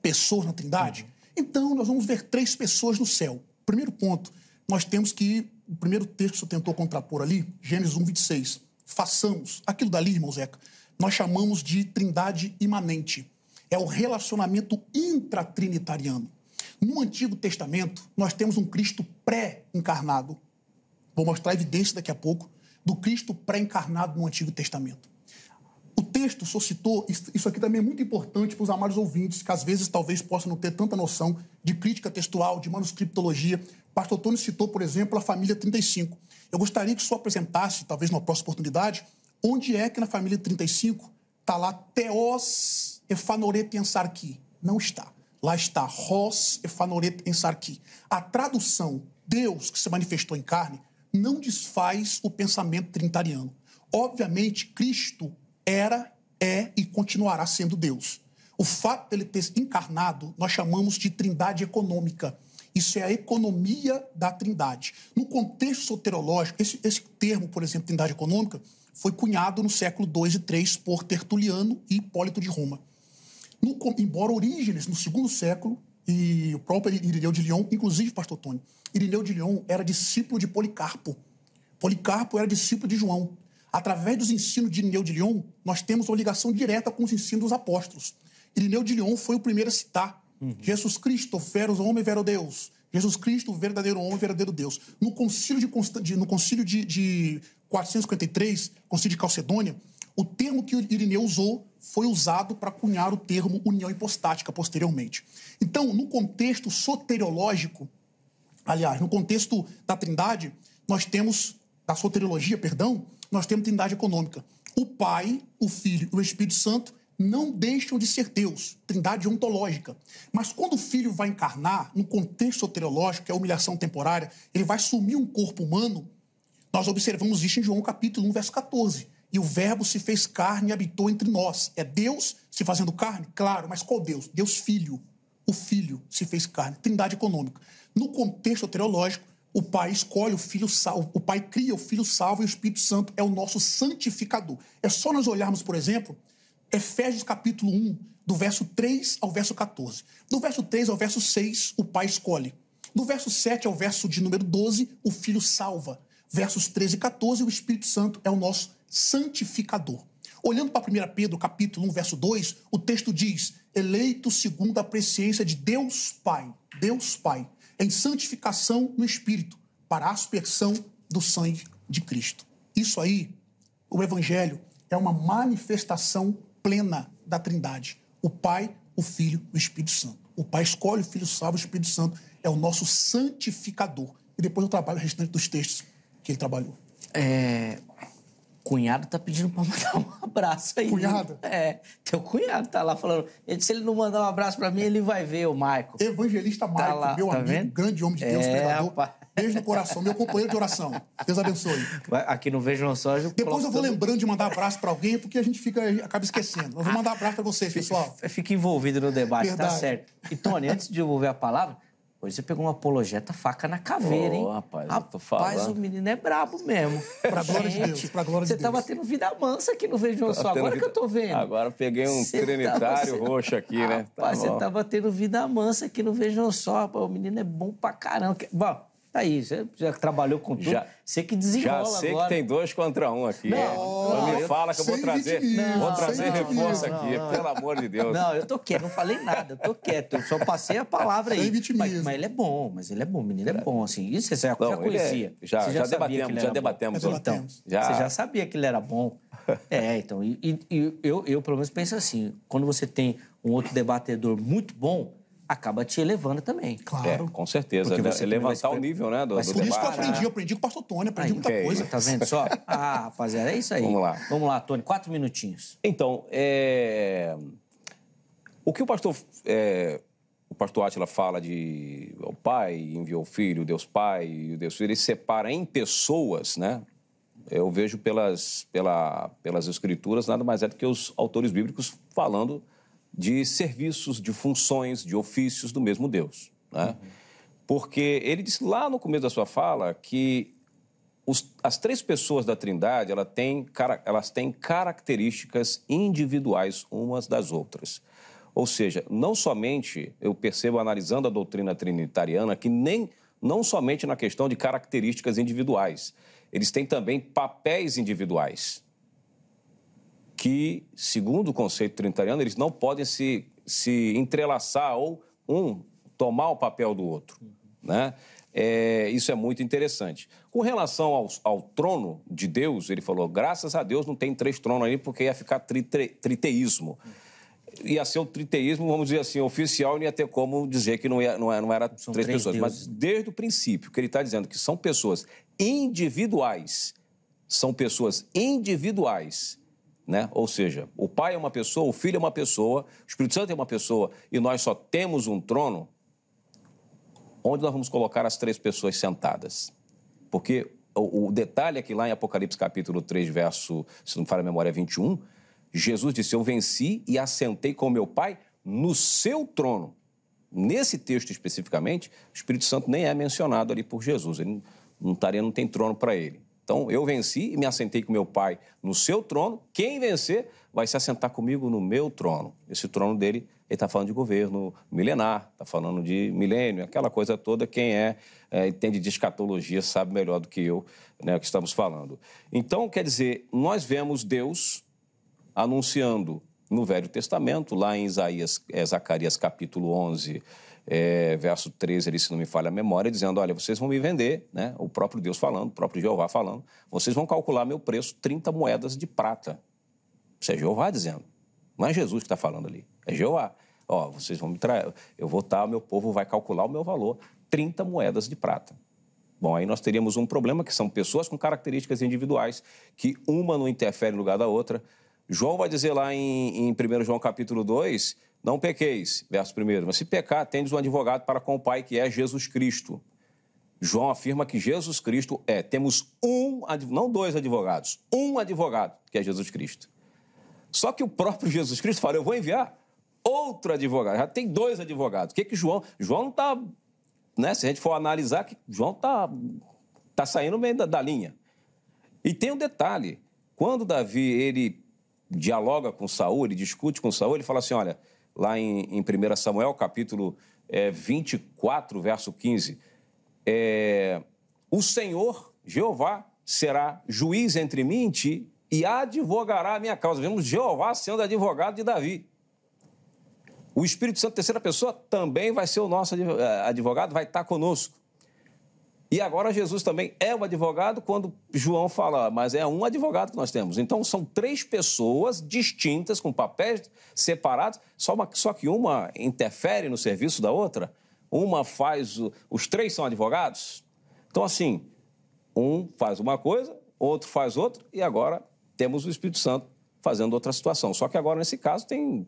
pessoas na trindade, então nós vamos ver três pessoas no céu. Primeiro ponto, nós temos que. O primeiro texto tentou contrapor ali, Gênesis 1, 26. Façamos. Aquilo dali, irmão Zeca, nós chamamos de trindade imanente. É o relacionamento intratrinitariano. No Antigo Testamento, nós temos um Cristo pré-encarnado. Vou mostrar evidência daqui a pouco do Cristo pré-encarnado no Antigo Testamento. O texto só citou, isso aqui também é muito importante para os amados ouvintes, que às vezes talvez possam não ter tanta noção de crítica textual, de manuscriptologia. Pastor Tony citou, por exemplo, a família 35. Eu gostaria que o senhor apresentasse, talvez numa próxima oportunidade, Onde é que na família 35 está lá Teos Efanoret Ensarki? Não está. Lá está Ros Efanoret Ensarki. A tradução Deus que se manifestou em carne não desfaz o pensamento trinitariano. Obviamente, Cristo era, é e continuará sendo Deus. O fato dele ter encarnado, nós chamamos de trindade econômica. Isso é a economia da trindade. No contexto soterológico, esse, esse termo, por exemplo, trindade econômica, foi cunhado no século II e III por Tertuliano e Hipólito de Roma. No, embora Orígenes, no segundo século, e o próprio Irineu de Lyon, inclusive, pastor Tony, Irineu de Lyon era discípulo de Policarpo. Policarpo era discípulo de João. Através dos ensinos de Irineu de Lyon, nós temos uma ligação direta com os ensinos dos apóstolos. Irineu de Lyon foi o primeiro a citar uhum. Jesus Cristo, feros homem, vero Deus. Jesus Cristo, verdadeiro homem, verdadeiro Deus. No concílio de, Constant... no concílio de, de 453, concílio de Calcedônia, o termo que Irineu usou foi usado para cunhar o termo união hipostática posteriormente. Então, no contexto soteriológico, aliás, no contexto da Trindade, nós temos da soteriologia, perdão, nós temos trindade econômica. O Pai, o Filho e o Espírito Santo não deixam de ser Deus, trindade ontológica. Mas quando o Filho vai encarnar, no contexto soteriológico, que é a humilhação temporária, ele vai assumir um corpo humano, nós observamos isso em João capítulo 1, verso 14. E o Verbo se fez carne e habitou entre nós. É Deus se fazendo carne? Claro, mas qual Deus? Deus Filho. O Filho se fez carne. Trindade econômica. No contexto teológico, o Pai escolhe o Filho salvo, o Pai cria o Filho salvo e o Espírito Santo é o nosso santificador. É só nós olharmos, por exemplo, Efésios capítulo 1, do verso 3 ao verso 14. Do verso 3 ao verso 6, o Pai escolhe. Do verso 7 ao verso de número 12, o Filho salva. Versos 13 e 14, o Espírito Santo é o nosso santificador. Olhando para 1 Pedro, capítulo 1, verso 2, o texto diz: eleito segundo a presciência de Deus Pai, Deus Pai, em santificação no Espírito, para a aspersão do sangue de Cristo. Isso aí, o Evangelho, é uma manifestação plena da Trindade: o Pai, o Filho o Espírito Santo. O Pai escolhe o Filho salvo, o Espírito Santo é o nosso santificador. E depois eu trabalho o restante dos textos que ele trabalhou. É, cunhado tá pedindo pra mandar um [LAUGHS] abraço aí. Cunhado? É, teu cunhado tá lá falando. Ele, se ele não mandar um abraço pra mim, ele vai ver o Maico. Evangelista Maico, tá lá, meu tá amigo, vendo? grande homem de Deus, é, pregador. Beijo no coração, meu companheiro de oração. Deus abençoe. Aqui no Vejam Só... Eu Depois eu vou lembrando de mandar abraço para alguém, porque a gente fica, acaba esquecendo. Eu vou mandar abraço para vocês, pessoal. Fica envolvido no debate, tá Verdade. tá certo. E, Tony, antes de devolver a palavra, Hoje você pegou uma apologeta faca na caveira, hein? rapaz, rapaz o menino é brabo mesmo. [LAUGHS] pra glória de Deus, pra glória de Deus. Você tava tendo vida mansa aqui no Vejam Só, agora vida... que eu tô vendo. Agora peguei um você trinitário tava... roxo aqui, né? Rapaz, tá você tava tendo vida mansa aqui no Vejam Só. O menino é bom pra caramba. Bom, Tá aí, você já trabalhou com tudo. Já, você que desenrola Já sei agora. que tem dois contra um aqui. Não, não me fala que eu vou trazer, não, vou trazer reforço aqui, não, pelo amor de Deus. Não, eu tô quieto, não falei nada, eu tô quieto. Eu só passei a palavra aí. Mas, mas, ele é bom, mas ele é bom, o menino é bom, assim. Isso você já, já é- conhecia. É, já, já, já debatemos, já debatemos. Então, já. você já sabia que ele era bom. [LAUGHS] É, então, e, e eu, eu pelo menos penso assim, quando você tem um outro debatedor muito bom, acaba te elevando também. Claro. É, com certeza. Porque você levantar o nível, né, do, do Por isso que eu aprendi, eu aprendi com o pastor Tony, aprendi Aí, muita é coisa. Tá vendo só? [LAUGHS] Ah, rapaziada, é isso aí. Vamos lá. Vamos lá, Tony, quatro minutinhos. Então, é... o que o pastor... É... O pastor Átila fala de o pai enviou o filho, Deus pai e o Deus filho, ele separa em pessoas, né? Eu vejo pelas, pela, pelas escrituras nada mais é do que os autores bíblicos falando de serviços, de funções, de ofícios do mesmo Deus. Né? Uhum. Porque ele disse lá no começo da sua fala que os, as três pessoas da Trindade ela tem, elas têm características individuais umas das outras. Ou seja, não somente eu percebo analisando a doutrina trinitariana que nem não somente na questão de características individuais, eles têm também papéis individuais que, segundo o conceito trinitariano, eles não podem se, se entrelaçar ou um tomar o papel do outro. Né? É, isso é muito interessante. Com relação ao, ao, trono de Deus, ele falou: graças a Deus não tem três tronos aí, porque ia ficar trite, triteísmo. Ia ser o triteísmo, vamos dizer assim, oficial, não ia ter como dizer que não, ia, não, era, não era três, três, pessoas. Deuses. Mas desde o princípio, que ele está dizendo que são pessoas individuais, são pessoas individuais né? Ou seja, o Pai é uma pessoa, o Filho é uma pessoa, o Espírito Santo é uma pessoa e nós só temos um trono. Onde nós vamos colocar as três pessoas sentadas? Porque o, o detalhe é que lá em Apocalipse capítulo 3, verso, se não me falha a memória, 21, Jesus disse: Eu venci e assentei com meu Pai no seu trono. Nesse texto especificamente, o Espírito Santo nem é mencionado ali por Jesus. Ele não, estaria, não tem trono para ele. Então, eu venci e me assentei com meu pai no seu trono. Quem vencer vai se assentar comigo no meu trono. Esse trono dele, ele está falando de governo milenar, está falando de milênio, aquela coisa toda. Quem é, é, entende de escatologia sabe melhor do que eu né, o que estamos falando. Então, quer dizer, nós vemos Deus anunciando no Velho Testamento, lá em Isaías, é, Zacarias capítulo 11, é, verso 13, ali, se não me falha a memória, dizendo: Olha, vocês vão me vender, né? o próprio Deus falando, o próprio Jeová falando, vocês vão calcular meu preço 30 moedas de prata. Isso é Jeová dizendo. Não é Jesus que está falando ali, é Jeová. Ó, vocês vão me trair, eu vou estar, o meu povo vai calcular o meu valor, 30 moedas de prata. Bom, aí nós teríamos um problema que são pessoas com características individuais, que uma não interfere no lugar da outra. João vai dizer lá em, em 1 João capítulo 2, não pequeis, verso 1, mas se pecar, tendes um advogado para com o Pai, que é Jesus Cristo. João afirma que Jesus Cristo é. Temos um, não dois advogados, um advogado, que é Jesus Cristo. Só que o próprio Jesus Cristo fala: Eu vou enviar outro advogado. Já tem dois advogados. O que que João. João não está. Né, se a gente for analisar, que João está tá saindo meio da, da linha. E tem um detalhe: quando Davi ele dialoga com Saul, ele discute com Saul, ele fala assim: olha, lá em, em 1 Samuel, capítulo é, 24, verso 15 é, o Senhor, Jeová, será juiz entre mim e ti e advogará a minha causa. Vemos Jeová sendo advogado de Davi. O Espírito Santo, terceira pessoa, também vai ser o nosso é, advogado, vai estar conosco. E agora Jesus também é o advogado quando João fala, mas é um advogado que nós temos. Então são três pessoas distintas, com papéis separados, só, uma, só que uma interfere no serviço da outra uma faz. O... Os três são advogados? Então, assim, um faz uma coisa, outro faz outra, e agora temos o Espírito Santo fazendo outra situação. Só que agora, nesse caso, tem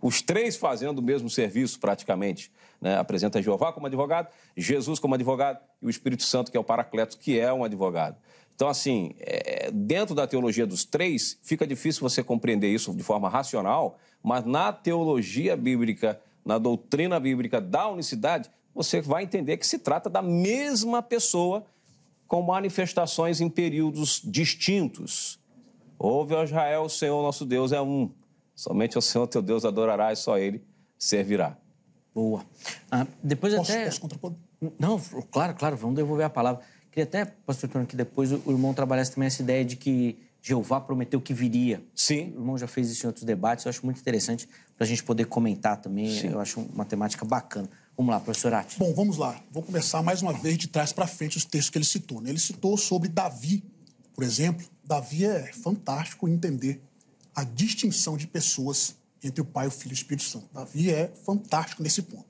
os três fazendo o mesmo serviço praticamente. Né? Apresenta Jeová como advogado, Jesus como advogado e o Espírito Santo, que é o Paracleto, que é um advogado. Então, assim, é, dentro da teologia dos três, fica difícil você compreender isso de forma racional, mas na teologia bíblica na doutrina bíblica da unicidade, você vai entender que se trata da mesma pessoa com manifestações em períodos distintos. Ouve, ó Israel, o Senhor nosso Deus é um. Somente o Senhor teu Deus adorará e só Ele servirá. Boa. Ah, depois posso, até... Posso contrapor? Não, claro, claro, vamos devolver a palavra. Queria até, pastor Antônio, que depois o irmão trabalhasse também essa ideia de que Jeová prometeu que viria. Sim. O irmão já fez isso em outros debates, eu acho muito interessante para a gente poder comentar também. Sim. Eu acho uma temática bacana. Vamos lá, professor Ati. Bom, vamos lá. Vou começar mais uma vez de trás para frente os textos que ele citou. Né? Ele citou sobre Davi, por exemplo. Davi é fantástico entender a distinção de pessoas entre o Pai, o Filho e o Espírito Santo. Davi é fantástico nesse ponto.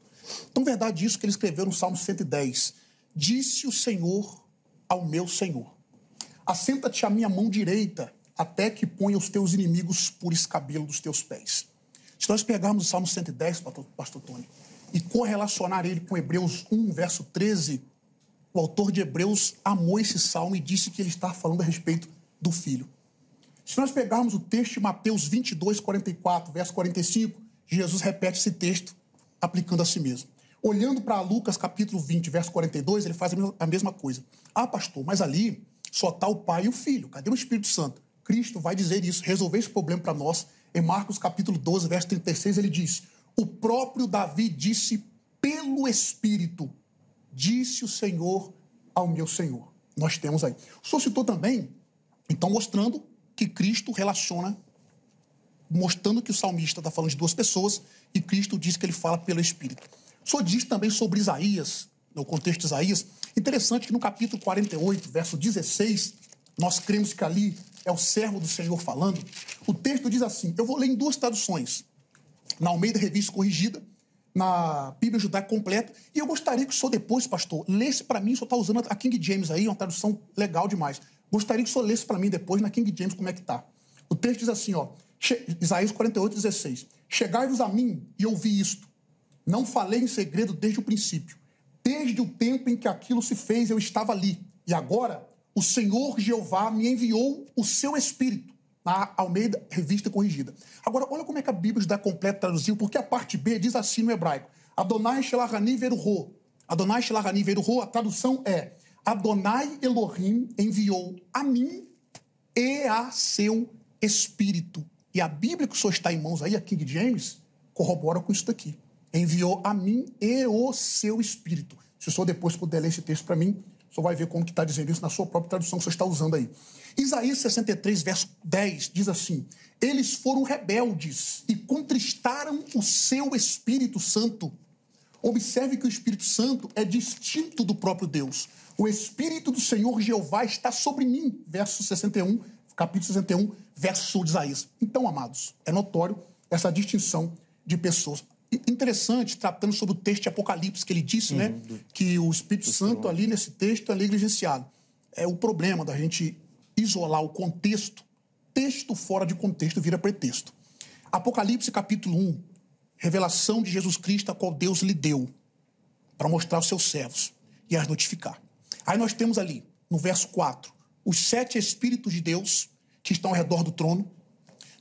Então, verdade isso que ele escreveu no Salmo 110. Disse o Senhor ao meu Senhor Assenta-te à minha mão direita, até que ponha os teus inimigos por escabelo dos teus pés. Se nós pegarmos o Salmo 110, pastor Tony, e correlacionar ele com Hebreus 1, verso 13, o autor de Hebreus amou esse salmo e disse que ele está falando a respeito do filho. Se nós pegarmos o texto de Mateus 22, 44, verso 45, Jesus repete esse texto aplicando a si mesmo. Olhando para Lucas capítulo 20, verso 42, ele faz a mesma coisa. Ah, pastor, mas ali só está o Pai e o Filho. Cadê o Espírito Santo? Cristo vai dizer isso, resolver esse problema para nós. Em Marcos capítulo 12, verso 36, ele diz: O próprio Davi disse pelo Espírito, disse o Senhor ao meu Senhor. Nós temos aí. O senhor citou também, então, mostrando que Cristo relaciona, mostrando que o salmista está falando de duas pessoas e Cristo diz que ele fala pelo Espírito. Senhor diz também sobre Isaías, no contexto de Isaías. Interessante que no capítulo 48, verso 16, nós cremos que ali é o servo do Senhor falando. O texto diz assim: eu vou ler em duas traduções. Na Almeida Revista Corrigida, na Bíblia Judaica Completa. E eu gostaria que o senhor depois, pastor, lesse para mim, o senhor está usando a King James aí, uma tradução legal demais. Gostaria que o senhor lesse para mim depois na King James como é que está. O texto diz assim, ó, Isaías 48, 16. Chegai-vos a mim e ouvi isto. Não falei em segredo desde o princípio. Desde o tempo em que aquilo se fez, eu estava ali. E agora, o Senhor Jeová me enviou o seu Espírito. Na Almeida Revista Corrigida. Agora, olha como é que a Bíblia dá completo traduziu, porque a parte B diz assim no hebraico: Adonai Shelahani Veruho. Adonai Shelahani Veruho, a tradução é: Adonai Elohim enviou a mim e a seu Espírito. E a Bíblia que o senhor está em mãos aí, a King James, corrobora com isso daqui enviou a mim e o seu Espírito. Se o senhor depois puder ler esse texto para mim, o senhor vai ver como que está dizendo isso na sua própria tradução que o senhor está usando aí. Isaías 63, verso 10, diz assim, Eles foram rebeldes e contristaram o seu Espírito Santo. Observe que o Espírito Santo é distinto do próprio Deus. O Espírito do Senhor Jeová está sobre mim, verso 61, capítulo 61, verso de Isaías. Então, amados, é notório essa distinção de pessoas. interessante, tratando sobre o texto de Apocalipse, que ele disse, né? Que o Espírito Santo ali nesse texto é negligenciado. É o problema da gente isolar o contexto. Texto fora de contexto vira pretexto. Apocalipse capítulo 1, revelação de Jesus Cristo, a qual Deus lhe deu para mostrar aos seus servos e as notificar. Aí nós temos ali, no verso 4, os sete Espíritos de Deus que estão ao redor do trono.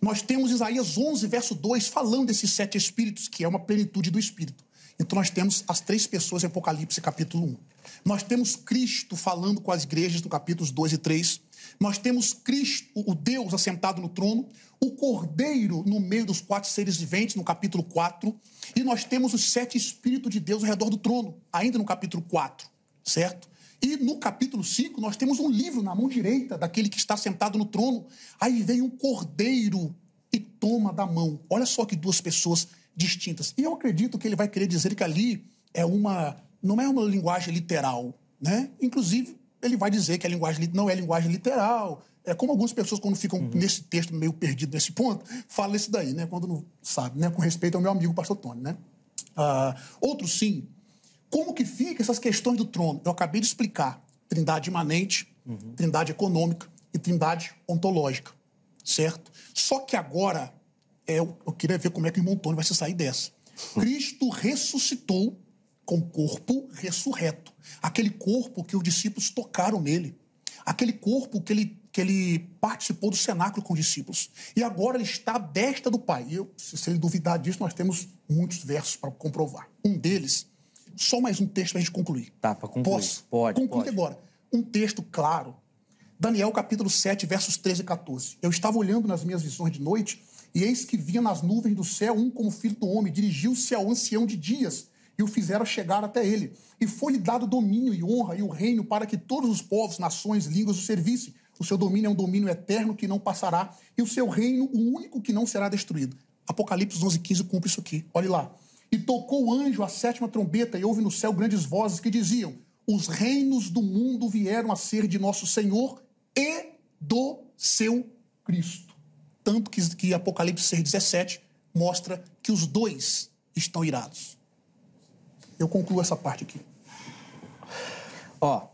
Nós temos Isaías 11, verso 2, falando desses sete Espíritos, que é uma plenitude do Espírito. Então nós temos as três pessoas em Apocalipse capítulo 1. Nós temos Cristo falando com as igrejas no capítulos 2 e 3. Nós temos Cristo, o Deus assentado no trono, o Cordeiro no meio dos quatro seres viventes, no capítulo 4, e nós temos os sete Espíritos de Deus ao redor do trono, ainda no capítulo 4, certo? E no capítulo 5, nós temos um livro na mão direita daquele que está sentado no trono. Aí vem um cordeiro e toma da mão. Olha só que duas pessoas distintas. E eu acredito que ele vai querer dizer que ali é uma. não é uma linguagem literal. Né? Inclusive, ele vai dizer que a linguagem não é linguagem literal. É como algumas pessoas, quando ficam uhum. nesse texto meio perdido nesse ponto, falam isso daí, né? Quando não sabe, né? Com respeito ao meu amigo pastor Tony, né? Uh, outro sim, como que fica essas questões do trono? Eu acabei de explicar. Trindade imanente, uhum. trindade econômica e trindade ontológica, certo? Só que agora, é, eu, eu queria ver como é que o irmão Tony vai se sair dessa. [LAUGHS] Cristo ressuscitou com corpo ressurreto. Aquele corpo que os discípulos tocaram nele. Aquele corpo que ele, que ele participou do cenáculo com os discípulos. E agora ele está à destra do Pai. E eu, se ele duvidar disso, nós temos muitos versos para comprovar. Um deles só mais um texto para a gente concluir. Tá, para concluir. Posso? Pode, Concluir pode. agora. Um texto claro. Daniel capítulo 7, versos 13 e 14. Eu estava olhando nas minhas visões de noite, e eis que vinha nas nuvens do céu um como filho do homem, dirigiu-se ao ancião de dias, e o fizeram chegar até ele. E foi-lhe dado domínio e honra e o reino para que todos os povos, nações, línguas o servissem. O seu domínio é um domínio eterno que não passará, e o seu reino o único que não será destruído. Apocalipse 11, 15 cumpre isso aqui. Olhe lá. E tocou o anjo a sétima trombeta, e houve no céu grandes vozes que diziam: Os reinos do mundo vieram a ser de nosso Senhor e do seu Cristo. Tanto que, que Apocalipse 6, 17 mostra que os dois estão irados. Eu concluo essa parte aqui. Ó,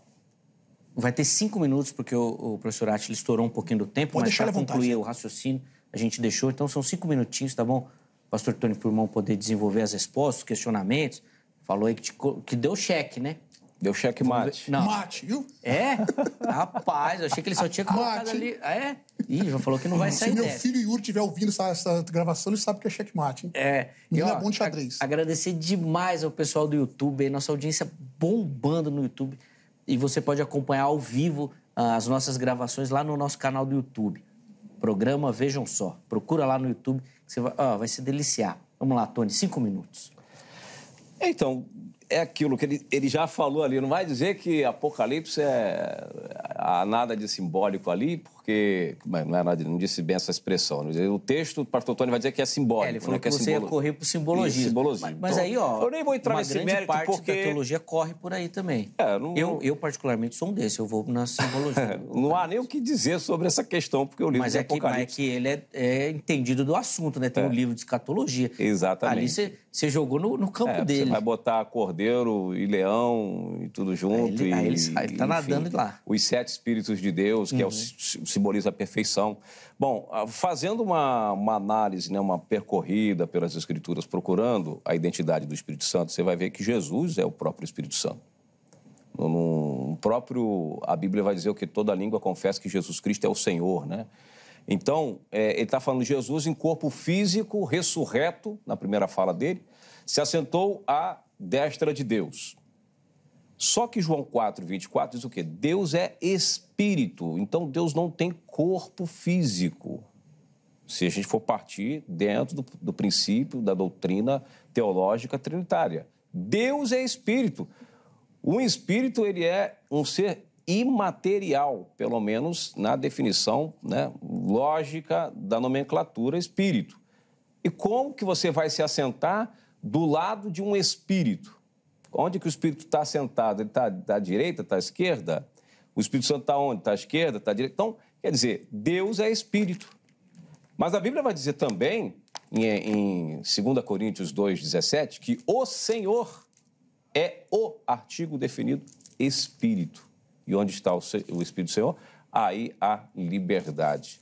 vai ter cinco minutos, porque o, o professor Atila estourou um pouquinho do tempo, Pode mas para concluir vontade. o raciocínio, a gente deixou, então são cinco minutinhos, tá bom? Pastor Tony Purmão poder desenvolver as respostas, os questionamentos. Falou aí que, te, que deu cheque, né? Deu cheque mate. Não. Mate, viu? É? Rapaz, eu achei que ele só tinha colocado mate. ali. Ah, é? Ih, já falou que não vai sair Se meu dessa. filho Yuri estiver ouvindo essa, essa, gravação, ele sabe que é checkmate, hein? É. E, ó, é bom de xadrez. A, agradecer demais ao pessoal do YouTube, aí, nossa audiência bombando no YouTube. E você pode acompanhar ao vivo uh, as nossas gravações lá no nosso canal do YouTube. Programa Vejam Só. Procura lá no YouTube, você vai, ó, vai se deliciar. Vamos lá, Tony, cinco minutos. Então, é aquilo que ele, ele já falou ali. Não vai dizer que Apocalipse é há nada de simbólico ali, porque não, é nada, não disse bem essa expressão. O texto, o pastor Tony vai dizer que é simbólico. É, ele falou né, que, que é você simbolo... ia correr por simbologismo. simbologismo. Mas, mas então, aí, ó, eu nem vou entrar uma nesse grande mérito parte porque... da teologia corre por aí também. É, não... eu, eu, particularmente, sou um desses. Eu vou na simbologia. [LAUGHS] não há nem o que dizer sobre essa questão, porque o livro mas de é que. Mas é que ele é, é entendido do assunto, né? Tem é. um livro de escatologia. Exatamente. Ali você, você jogou no, no campo é, dele. Você vai botar cordeiro e leão e tudo junto. Aí ele, e, aí ele, ele tá nadando enfim, lá. Os sete espíritos de Deus, que uhum. é o, simboliza a perfeição. Bom, fazendo uma, uma, análise, né, uma percorrida pelas Escrituras, procurando a identidade do Espírito Santo, você vai ver que Jesus é o próprio Espírito Santo. No, no próprio, a Bíblia vai dizer que toda língua confessa que Jesus Cristo é o Senhor, né? Então, é, ele está falando de Jesus em corpo físico, ressurreto, na primeira fala dele, se assentou à destra de Deus. Só que João 4, 24 diz o quê? Deus é espírito, então Deus não tem corpo físico. Se a gente for partir dentro do, do princípio da doutrina teológica trinitária. Deus é espírito. O espírito, ele é um ser imaterial, pelo menos na definição né, lógica da nomenclatura espírito. E como que você vai se assentar do lado de um espírito? Onde que o Espírito está sentado? Ele está à direita, está à esquerda? O Espírito Santo está onde? Está à esquerda, está à direita? Então, quer dizer, Deus é Espírito. Mas a Bíblia vai dizer também, em, em 2 Coríntios 2,17 que o Senhor é o artigo definido Espírito. E onde está o, o Espírito do Senhor? Aí há liberdade.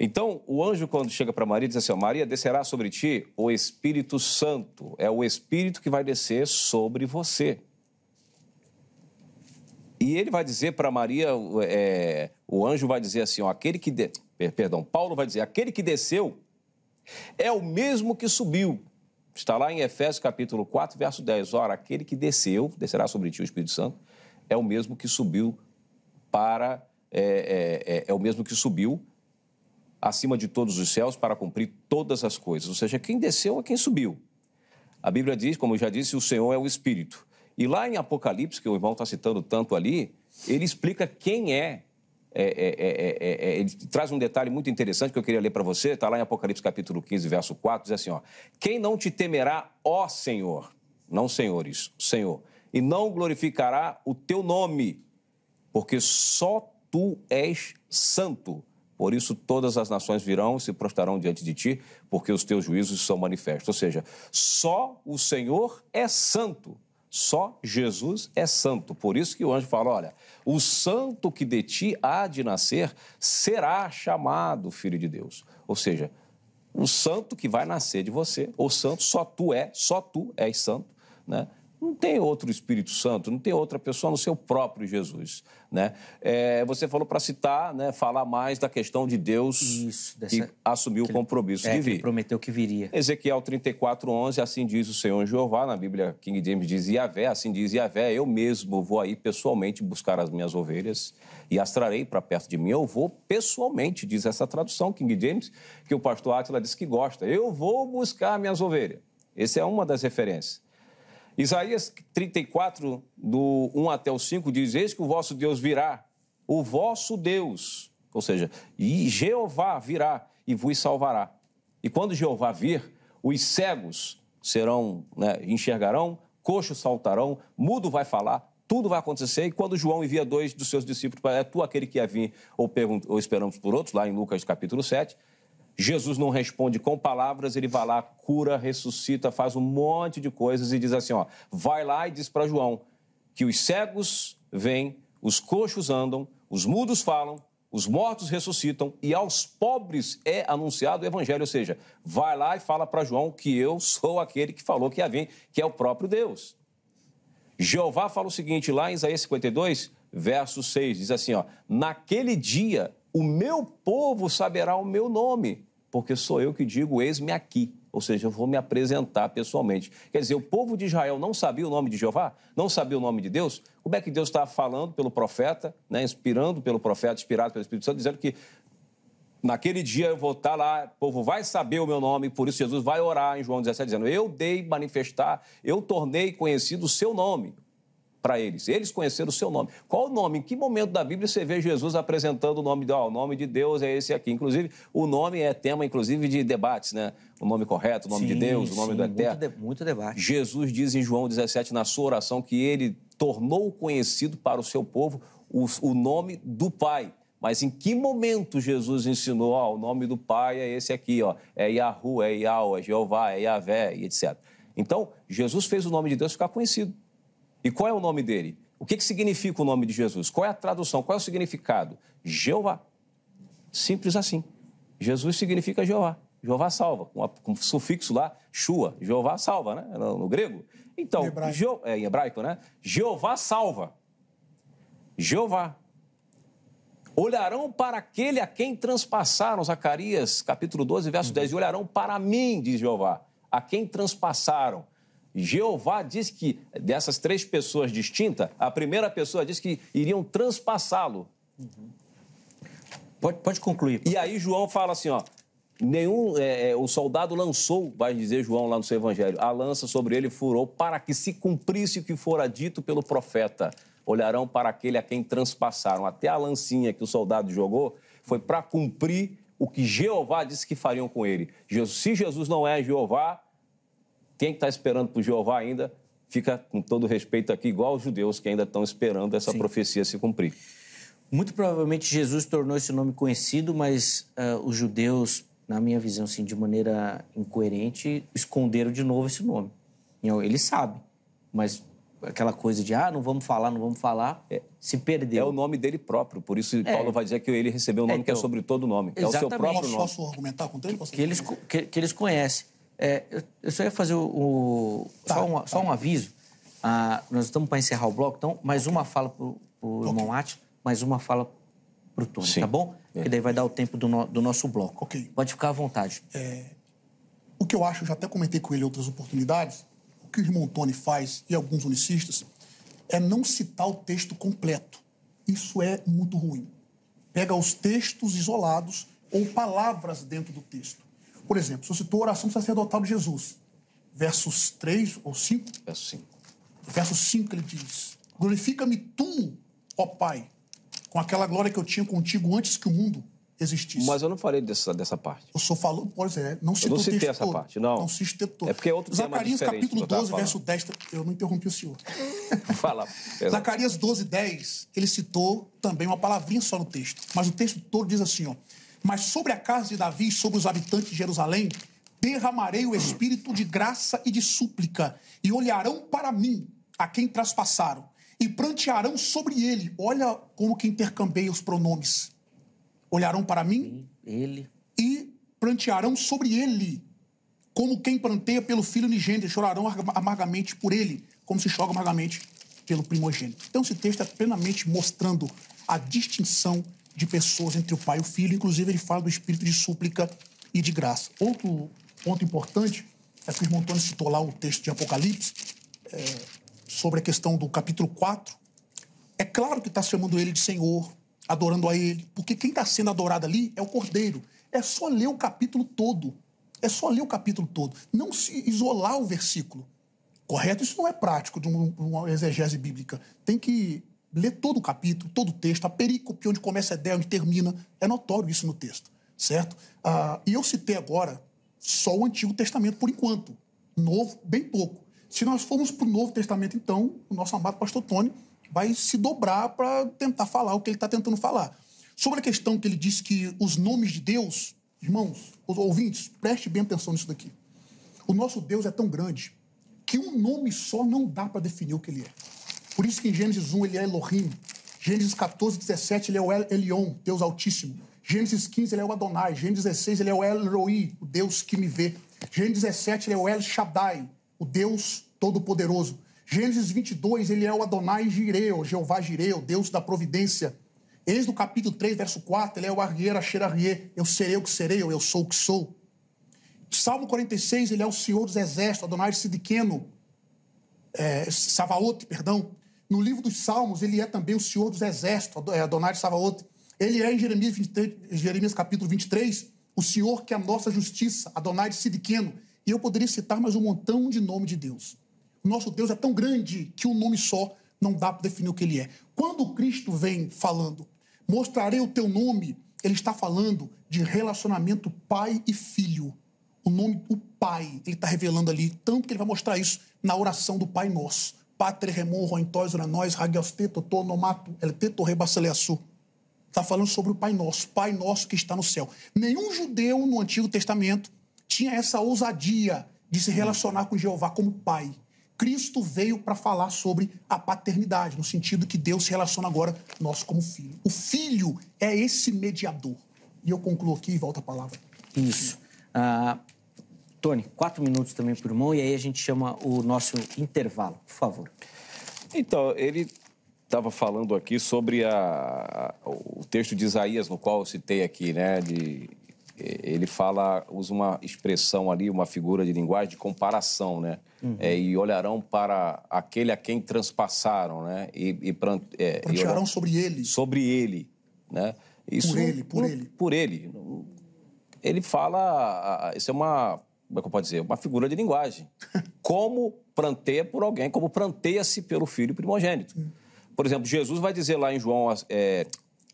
Então, o anjo, quando chega para Maria, diz assim: Maria, descerá sobre ti o Espírito Santo. É o Espírito que vai descer sobre você. E ele vai dizer para Maria, é, o anjo vai dizer assim: ó, aquele que. De... Perdão, Paulo vai dizer: aquele que desceu é o mesmo que subiu. Está lá em Efésios capítulo 4, verso 10. Ora, aquele que desceu, descerá sobre ti o Espírito Santo, é o mesmo que subiu para. É, é, é, é o mesmo que subiu acima de todos os céus para cumprir todas as coisas. Ou seja, quem desceu é quem subiu. A Bíblia diz, como eu já disse, o Senhor é o Espírito. E lá em Apocalipse, que o irmão está citando tanto ali, ele explica quem é. É, é, é. Ele traz um detalhe muito interessante que eu queria ler para você, está lá em Apocalipse capítulo 15, verso 4, diz assim: ó, Quem não te temerá, ó Senhor, não senhores, Senhor, e não glorificará o teu nome, porque só tu és santo. Por isso todas as nações virão e se prostrarão diante de ti, porque os teus juízos são manifestos. Ou seja, só o Senhor é santo. Só Jesus é santo. Por isso que o anjo fala: olha, o santo que de ti há de nascer será chamado filho de Deus. Ou seja, o santo que vai nascer de você, o santo só tu é, só tu és santo, né? Não tem outro Espírito Santo, não tem outra pessoa no seu próprio Jesus. Né? É, você falou para citar, né, falar mais da questão de Deus Isso, dessa, que assumiu que o compromisso é, de vir. prometeu que viria. Ezequiel 34, 11, assim diz o Senhor Jeová, na Bíblia King James diz Yahvé, assim diz Yahvé, eu mesmo vou aí pessoalmente buscar as minhas ovelhas e as trarei para perto de mim. Eu vou pessoalmente, diz essa tradução King James, que o pastor Átila disse que gosta. Eu vou buscar minhas ovelhas. Essa é uma das referências. Isaías 34, do 1 até o 5, diz: Eis que o vosso Deus virá, o vosso Deus, ou seja, Jeová virá e vos salvará. E quando Jeová vir, os cegos serão, né, enxergarão, coxos saltarão, mudo vai falar, tudo vai acontecer. E quando João envia dois dos seus discípulos, é tu aquele que ia vir, ou, ou esperamos por outros, lá em Lucas capítulo 7, Jesus não responde com palavras, ele vai lá, cura, ressuscita, faz um monte de coisas e diz assim: ó, vai lá e diz para João que os cegos vêm, os coxos andam, os mudos falam, os mortos ressuscitam e aos pobres é anunciado o evangelho. Ou seja, vai lá e fala para João que eu sou aquele que falou que ia vir, que é o próprio Deus. Jeová fala o seguinte lá em Isaías 52, verso 6, diz assim: ó, naquele dia o meu povo saberá o meu nome, porque sou eu que digo, eis-me aqui. Ou seja, eu vou me apresentar pessoalmente. Quer dizer, o povo de Israel não sabia o nome de Jeová? Não sabia o nome de Deus? Como é que Deus está falando pelo profeta, né, inspirando pelo profeta, inspirado pelo Espírito Santo, dizendo que naquele dia eu vou estar lá, o povo vai saber o meu nome, por isso Jesus vai orar em João 17, dizendo: Eu dei manifestar, eu tornei conhecido o seu nome para eles. Eles conheceram o seu nome. Qual o nome? Em que momento da Bíblia você vê Jesus apresentando o nome de, oh, o nome de Deus é esse aqui? Inclusive, o nome é tema, inclusive, de debates, né? O nome correto, o nome sim, de Deus, o nome sim, do Eterno. Muito, de, muito debate. Jesus diz em João 17, na sua oração, que ele tornou conhecido para o seu povo o, o nome do Pai. Mas em que momento Jesus ensinou, ó, o nome do Pai é esse aqui, ó, é Yahu, é Yahweh, é Jeová, é Yahvé, e etc. Então, Jesus fez o nome de Deus ficar conhecido. E qual é o nome dele? O que, que significa o nome de Jesus? Qual é a tradução? Qual é o significado? Jeová. Simples assim. Jesus significa Jeová. Jeová salva, com, com sufixo lá, Shua. Jeová salva, né? No, no grego. Então, em hebraico. Je, é, em hebraico, né? Jeová salva. Jeová. Olharão para aquele a quem transpassaram, Zacarias capítulo 12, verso uhum. 10, e olharão para mim, diz Jeová, a quem transpassaram. Jeová diz que dessas três pessoas distintas, a primeira pessoa diz que iriam transpassá-lo. Uhum. Pode, pode concluir. E aí João fala assim, ó, nenhum é, é, o soldado lançou, vai dizer João lá no seu evangelho, a lança sobre ele furou para que se cumprisse o que fora dito pelo profeta. Olharão para aquele a quem transpassaram. Até a lancinha que o soldado jogou foi para cumprir o que Jeová disse que fariam com ele. Se Jesus não é Jeová, quem está esperando por Jeová ainda fica, com todo respeito aqui, igual os judeus que ainda estão esperando essa Sim. profecia se cumprir. Muito provavelmente Jesus tornou esse nome conhecido, mas uh, os judeus na minha visão, assim, de maneira incoerente, esconderam de novo esse nome. Ele sabe, mas aquela coisa de, ah, não vamos falar, não vamos falar, é, se perdeu. É o nome dele próprio, por isso é. Paulo vai dizer que ele recebeu um nome é, que é então, sobre todo nome. É o seu próprio nome. Posso argumentar com ele? Que eles, que, que, eles conhecem. É, eu só ia fazer o, o tá, só, um, tá. só um aviso. Ah, nós estamos para encerrar o bloco, então mais uma fala para o okay. irmão Átila, mais uma fala para o Tony, Sim. tá bom? É. Que daí vai dar o tempo do, no, do nosso bloco. Ok. Pode ficar à vontade. É, o que eu acho, eu já até comentei com ele em outras oportunidades, o que o irmão Tony faz e alguns unicistas é não citar o texto completo. Isso é muito ruim. Pega os textos isolados ou palavras dentro do texto. Por exemplo, eu citou a oração sacerdotal de Jesus, versos 3 ou 5. Verso 5. Verso 5 ele diz: Glorifica-me tu, ó Pai, com aquela glória que eu tinha contigo antes que o mundo existisse. Mas eu não falei dessa, dessa parte. Eu só falo, pois é, não citou eu não citei essa todo. parte, não. Não citei todo. É porque é outro Zacarias capítulo 12, verso 10, eu não interrompi o senhor. [LAUGHS] Fala. Zacarias 12, 10, ele citou também uma palavrinha só no texto, mas o texto todo diz assim, ó, mas sobre a casa de Davi e sobre os habitantes de Jerusalém, derramarei o espírito de graça e de súplica, e olharão para mim, a quem traspassaram, e prantearão sobre ele. Olha como que intercambeia os pronomes. Olharão para mim, ele, e prantearão sobre ele, como quem pranteia pelo filho unigênito, chorarão amargamente por ele, como se chora amargamente pelo primogênito. Então, esse texto é plenamente mostrando a distinção de pessoas entre o pai e o filho. Inclusive, ele fala do espírito de súplica e de graça. Outro ponto importante é que o irmão Antônio citou lá o texto de Apocalipse, é, sobre a questão do capítulo 4. É claro que está chamando ele de Senhor, adorando a ele, porque quem está sendo adorado ali é o Cordeiro. É só ler o capítulo todo. É só ler o capítulo todo. Não se isolar o versículo. Correto? Isso não é prático de uma exegese bíblica. Tem que lê todo o capítulo, todo o texto, a perícope, onde começa a ideia, onde termina. É notório isso no texto, certo? Ah, e eu citei agora só o Antigo Testamento por enquanto. Novo, bem pouco. Se nós formos para o Novo Testamento, então, o nosso amado pastor Tony vai se dobrar para tentar falar o que ele está tentando falar. Sobre a questão que ele disse que os nomes de Deus, irmãos, os ouvintes, preste bem atenção nisso daqui. O nosso Deus é tão grande que um nome só não dá para definir o que ele é. Por isso que em Gênesis 1 ele é Elohim. Gênesis 14, 17 ele é o El Elion, Deus Altíssimo. Gênesis 15 ele é o Adonai. Gênesis 16 ele é o El Roi, o Deus que me vê. Gênesis 17 ele é o El Shaddai, o Deus Todo-Poderoso. Gênesis 22 ele é o Adonai Jireu, Jeová Jireu, Deus da providência. Êxodo capítulo 3, verso 4, ele é o Argueira Xerarie, eu serei o que serei, eu sou o que sou. Salmo 46, ele é o Senhor dos Exércitos, Adonai Sidiqueno, é, Savaote, perdão. No livro dos Salmos, ele é também o Senhor dos Exércitos, é, Adonai Savaote. Ele é, em Jeremias, 23, Jeremias capítulo 23, o Senhor que é a nossa justiça, Adonai de Sidiqueno. E eu poderia citar mais um montão de nome de Deus. O nosso Deus é tão grande que um nome só não dá para definir o que ele é. Quando Cristo vem falando, mostrarei o teu nome, ele está falando de relacionamento pai e filho. O nome, o pai, ele está revelando ali, tanto que ele vai mostrar isso na oração do Pai Nosso. Patre remon roentóis nós ragiausteto tonomato el teto rebaceleaçu. Está falando sobre o Pai Nosso, Pai Nosso que está no céu. Nenhum judeu no Antigo Testamento tinha essa ousadia de se relacionar com Jeová como pai. Cristo veio para falar sobre a paternidade, no sentido que Deus se relaciona agora nós como filho. O filho é esse mediador. E eu concluo aqui e volto a palavra. Isso. Ah, Tony, quatro minutos também por mão e aí a gente chama o nosso intervalo, por favor. Então, ele estava falando aqui sobre a, a, o texto de Isaías, no qual eu citei aqui, né? De, ele fala, usa uma expressão ali, uma figura de linguagem de comparação, né? Uhum. É, e olharão para aquele a quem transpassaram, né? E, e, é, Prantearão sobre ele. Sobre ele, né? Isso, por ele, por ele. Por ele. Ele fala, isso é uma como é que eu posso dizer, uma figura de linguagem. [LAUGHS] Como pranteia por alguém, como pranteia-se pelo filho primogênito. Por exemplo, Jesus vai dizer lá em João, é,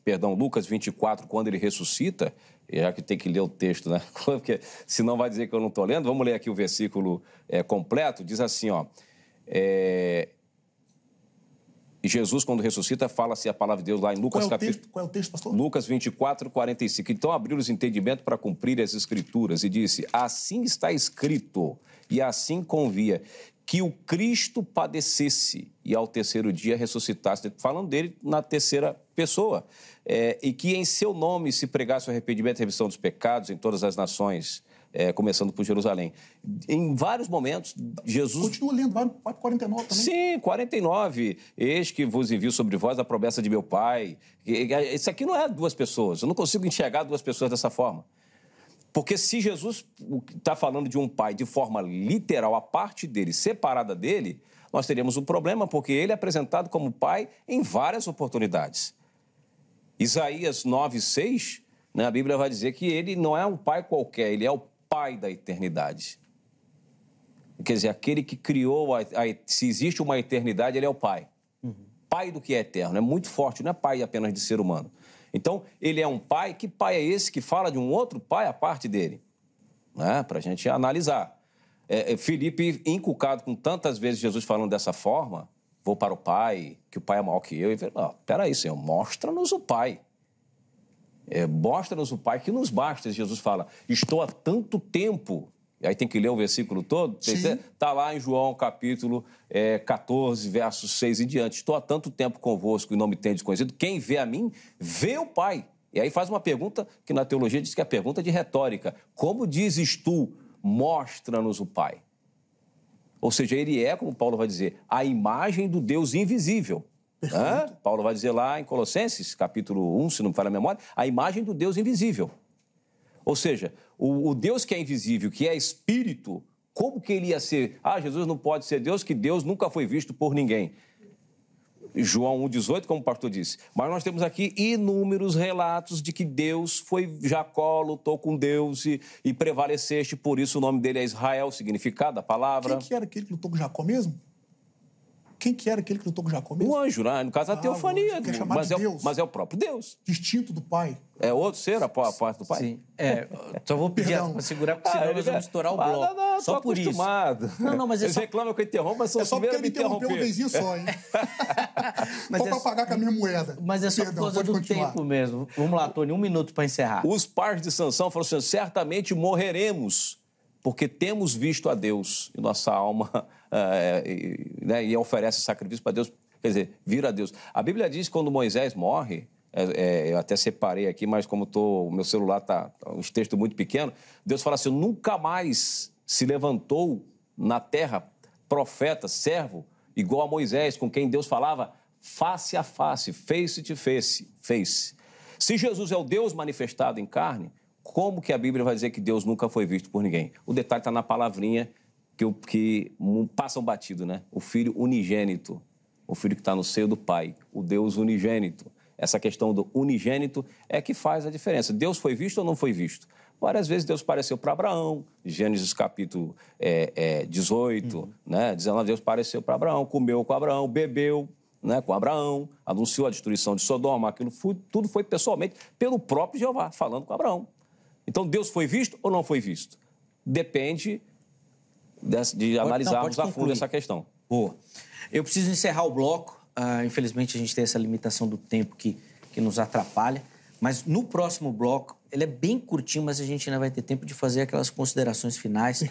perdão, Lucas 24, quando ele ressuscita, já que tem que ler o texto, né? [LAUGHS] Porque senão vai dizer que eu não estou lendo. Vamos ler aqui o versículo é, completo. Diz assim, ó. É... Jesus, quando ressuscita, fala-se a palavra de Deus lá em Lucas Qual é capítulo. texto, qual é o texto pastor? Lucas 24, 45. Então abriu os entendimentos para cumprir as escrituras e disse: Assim está escrito, e assim convia, que o Cristo padecesse e ao terceiro dia ressuscitasse. Falando dele na terceira pessoa. É, e que em seu nome se pregasse o arrependimento e remissão dos pecados em todas as nações. É, começando por Jerusalém. Em vários momentos, Jesus Continua lendo, vai para 49 também. Sim, 49. Eis que vos envio sobre vós a promessa de meu Pai. Isso aqui não é duas pessoas. Eu não consigo enxergar duas pessoas dessa forma. Porque se Jesus está falando de um pai de forma literal, a parte dele, separada dele, nós teríamos um problema, porque ele é apresentado como pai em várias oportunidades. Isaías 9, 6, né, a Bíblia vai dizer que ele não é um pai qualquer, ele é o pai da eternidade. Quer dizer, aquele que criou, a, a- se existe uma eternidade, ele é o pai. Pai do que é eterno. É muito forte, não é pai apenas de ser humano. Então, ele é um pai. Que pai é esse que fala de um outro pai à parte dele? Né? Para a gente analisar. É, é, Felipe, inculcado com tantas vezes Jesus falando dessa forma, vou para o pai, que o pai é maior que eu. E ele fala, peraí, Senhor, mostra-nos o pai. É, Mostra-nos o Pai que nos basta. Jesus fala: Estou há tanto tempo. E aí tem que ler o versículo todo. Está lá em João, capítulo é, 14, versos 6 e diante. Estou há tanto tempo convosco e não me tendes conhecido. Quem vê a mim, vê o Pai. E aí faz uma pergunta que na teologia diz que é a pergunta de retórica. Como dizes tu, mostra-nos o Pai? Ou seja, ele é, como Paulo vai dizer, a imagem do Deus invisível. Paulo vai dizer lá em Colossenses, capítulo 1, se não me falha a memória, a imagem do Deus invisível. Ou seja, o, o Deus que é invisível, que é espírito, como que ele ia ser? Ah, Jesus não pode ser Deus, que Deus nunca foi visto por ninguém. João 1,18, como o pastor disse. Mas nós temos aqui inúmeros relatos de que Deus foi. Jacó lutou com Deus e, e prevaleceste, por isso o nome dele é Israel, o significado da palavra. Quem que era aquele que lutou com Jacó mesmo? Quem que era aquele que lutou com Jacó mesmo? Um anjo, né? no caso, a Ah, teofania. o é mas, de é, o- Deus. mas é o próprio Deus. Distinto do pai. É outro ser, a, parte do Pai? Sim. É, só vou pedir para segurar, porque senão Ah, nós vamos estourar o Ah, bloco. Não, não, só tô por isso. acostumado. Não, não, mas é Eles só- reclamam que eu interrompo, mas sou É o só porque ele me me interrompeu uma vezinha só, hein? [LAUGHS] Mas Só é pra só- pagar com a minha moeda. Mas é só Perdão, por causa do continuar. tempo mesmo. Vamos lá, Tony, um minuto para encerrar. Os pais de Sansão falaram assim: certamente morreremos, porque temos visto a Deus e nossa alma [LAUGHS] eh, e, né, e oferece sacrifício para Deus, quer dizer, vira a Deus. A Bíblia diz que quando Moisés morre, é, é, eu até separei aqui, mas como tô, o meu celular está uns textos muito pequenos, Deus fala assim: nunca mais se levantou na terra profeta, servo, igual a Moisés, com quem Deus falava face a face, face to face, face. Se Jesus é o Deus manifestado em carne, como que a Bíblia vai dizer que Deus nunca foi visto por ninguém? O detalhe está na palavrinha que, que um- passam batido, né? O filho unigênito, o filho que está no seio do Pai, o Deus unigênito. Essa questão do unigênito é que faz a diferença. Deus foi visto ou não foi visto? Várias vezes Deus pareceu para Abraão, Gênesis capítulo é, é, 18, né? 19, Deus pareceu para Abraão, comeu com Abraão, bebeu né, com Abraão, anunciou a destruição de Sodoma, aquilo foi- tudo foi pessoalmente pelo próprio Jeová, falando com Abraão. Então Deus foi visto ou não foi visto? Depende de não, analisarmos pode a fundo essa questão. Boa. Eu preciso encerrar o bloco. Ah, infelizmente, a gente tem essa limitação do tempo que, que nos atrapalha. Mas no próximo bloco, ele é bem curtinho, mas a gente ainda vai ter tempo de fazer aquelas considerações finais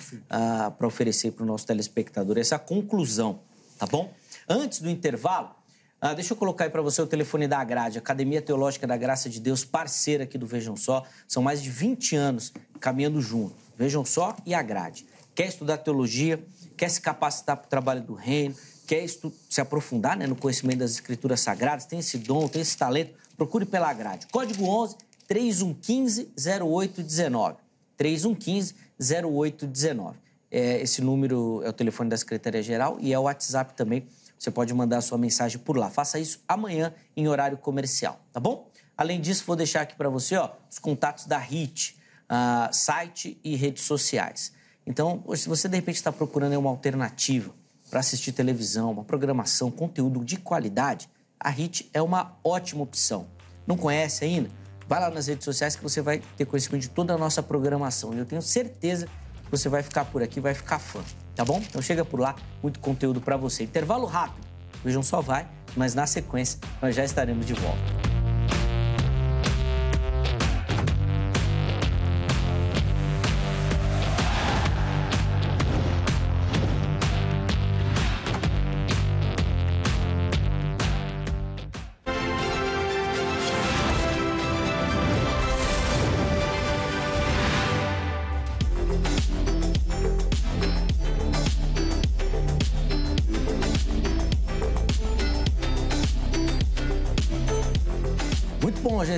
para oferecer para o nosso telespectador essa conclusão, tá bom? Antes do intervalo, ah, deixa eu colocar aí para você o telefone da Agrade, Academia Teológica da Graça de Deus, parceira aqui do Vejam Só. São mais de 20 anos caminhando junto. Vejam Só e Agrade. Quer estudar teologia, quer se capacitar para o trabalho do reino, quer se aprofundar né, no conhecimento das escrituras sagradas, tem esse dom, tem esse talento, procure pela Agrade. Código 11 3115 0819. 3115 0819. É, esse número é o telefone da Secretaria-Geral e é o WhatsApp também. Você pode mandar a sua mensagem por lá. Faça isso amanhã em horário comercial, tá bom? Além disso, vou deixar aqui para você ó, os contatos da HIT, ah, site e redes sociais. Então, se você de repente está procurando uma alternativa para assistir televisão, uma programação, conteúdo de qualidade, a HIT é uma ótima opção. Não conhece ainda? Vai lá nas redes sociais que você vai ter conhecimento de toda a nossa programação. E eu tenho certeza que você vai ficar por aqui, vai ficar fã, tá bom? Então chega por lá, muito conteúdo para você. Intervalo rápido. Vejam só vai. mas na sequência nós já estaremos de volta.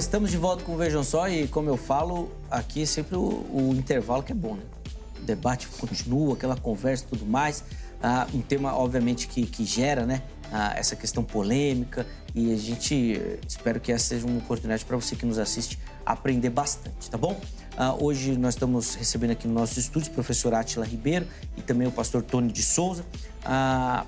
Estamos de volta com Vejam Só e, como eu falo, aqui é sempre o, o intervalo que é bom, né? O debate continua, aquela conversa e tudo mais. Ah, um tema, obviamente, que, que gera né, ah, essa questão polêmica e a gente espero que essa seja uma oportunidade para você que nos assiste aprender bastante, tá bom? Ah, hoje nós estamos recebendo aqui no nosso estúdio o professor Atila Ribeiro e também o pastor Tony de Souza. Ah,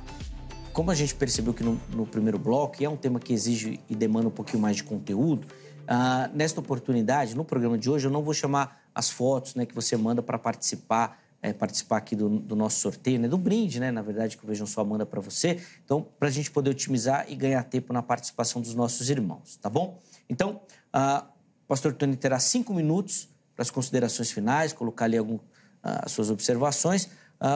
como a gente percebeu que no, no, primeiro bloco, é um tema que exige e demanda um pouquinho mais de conteúdo, uh, nesta oportunidade, no programa de hoje, eu não vou chamar as fotos né, que você manda para participar, é, participar aqui do, do, nosso sorteio, né, do brinde, né, na verdade, que o Vejam Só manda para você. Então, para a gente poder otimizar e ganhar tempo na participação dos nossos irmãos, tá bom? Então, o pastor Tony terá cinco minutos para as considerações finais, colocar ali algumas uh, suas observações.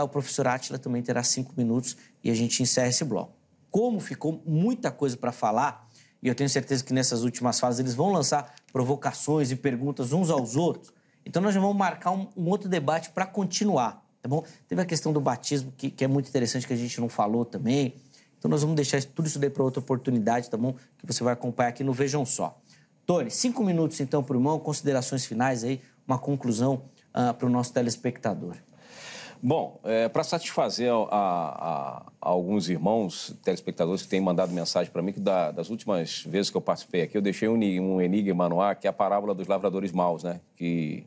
O professor Átila também terá cinco minutos e a gente encerra esse bloco. Como ficou muita coisa para falar, e eu tenho certeza que nessas últimas fases eles vão lançar provocações e perguntas uns aos outros, então nós já vamos marcar um, um outro debate para continuar, tá bom? Teve a questão do batismo, que, que, é muito interessante, que a gente não falou também. Então nós vamos deixar tudo isso daí para outra oportunidade, tá bom? Que você vai acompanhar aqui no Vejam Só. Tony, cinco minutos então para o irmão, considerações finais aí, uma conclusão uh, para o nosso telespectador. Bom, é, para satisfazer a, a, a, alguns irmãos telespectadores que têm mandado mensagem para mim, que da, das últimas vezes que eu participei aqui, eu deixei um, um enigma no ar, que é a parábola dos lavradores maus, né? Que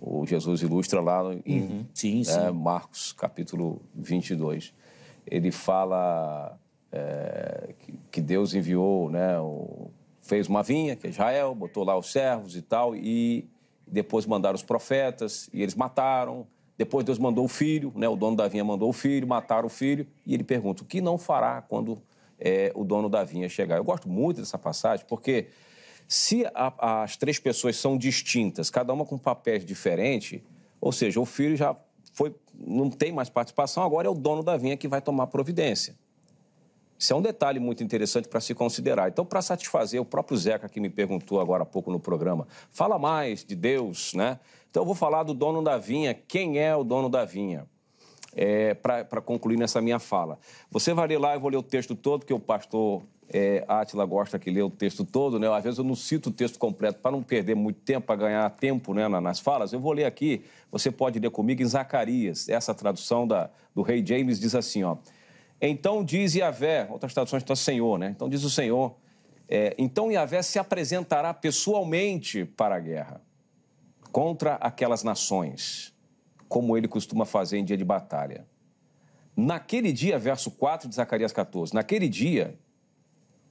o Jesus ilustra lá em uhum. sim, sim. É, Marcos, capítulo 22. Ele fala é, que, que, Deus enviou, né? O, fez uma vinha, que é Israel, botou lá os servos e tal, e depois mandaram os profetas, e eles mataram depois Deus mandou o filho, né? o dono da vinha mandou o filho, mataram o filho, e ele pergunta: o que não fará quando é, o dono da vinha chegar? Eu gosto muito dessa passagem, porque se a, as três pessoas são distintas, cada uma com papéis diferentes, ou seja, o filho já foi, não tem mais participação, agora é o dono da vinha que vai tomar providência. Isso é um detalhe muito interessante para se considerar. Então, para satisfazer o próprio Zeca que me perguntou agora há pouco no programa, fala mais de Deus, né? Então, eu vou falar do dono da vinha. Quem é o dono da vinha? É, para concluir nessa minha fala. Você vai ler lá, eu vou ler o texto todo, porque o pastor é, Átila gosta que lê o texto todo, né? Às vezes eu não cito o texto completo para não perder muito tempo, para ganhar tempo né, nas falas. Eu vou ler aqui, você pode ler comigo em Zacarias. Essa tradução da, do rei James diz assim, ó. Então diz Yahvé, outras traduções estão Senhor, né? Então diz o Senhor, é, então Yahvé se apresentará pessoalmente para a guerra contra aquelas nações, como ele costuma fazer em dia de batalha. Naquele dia, verso 4 de Zacarias 14, naquele dia,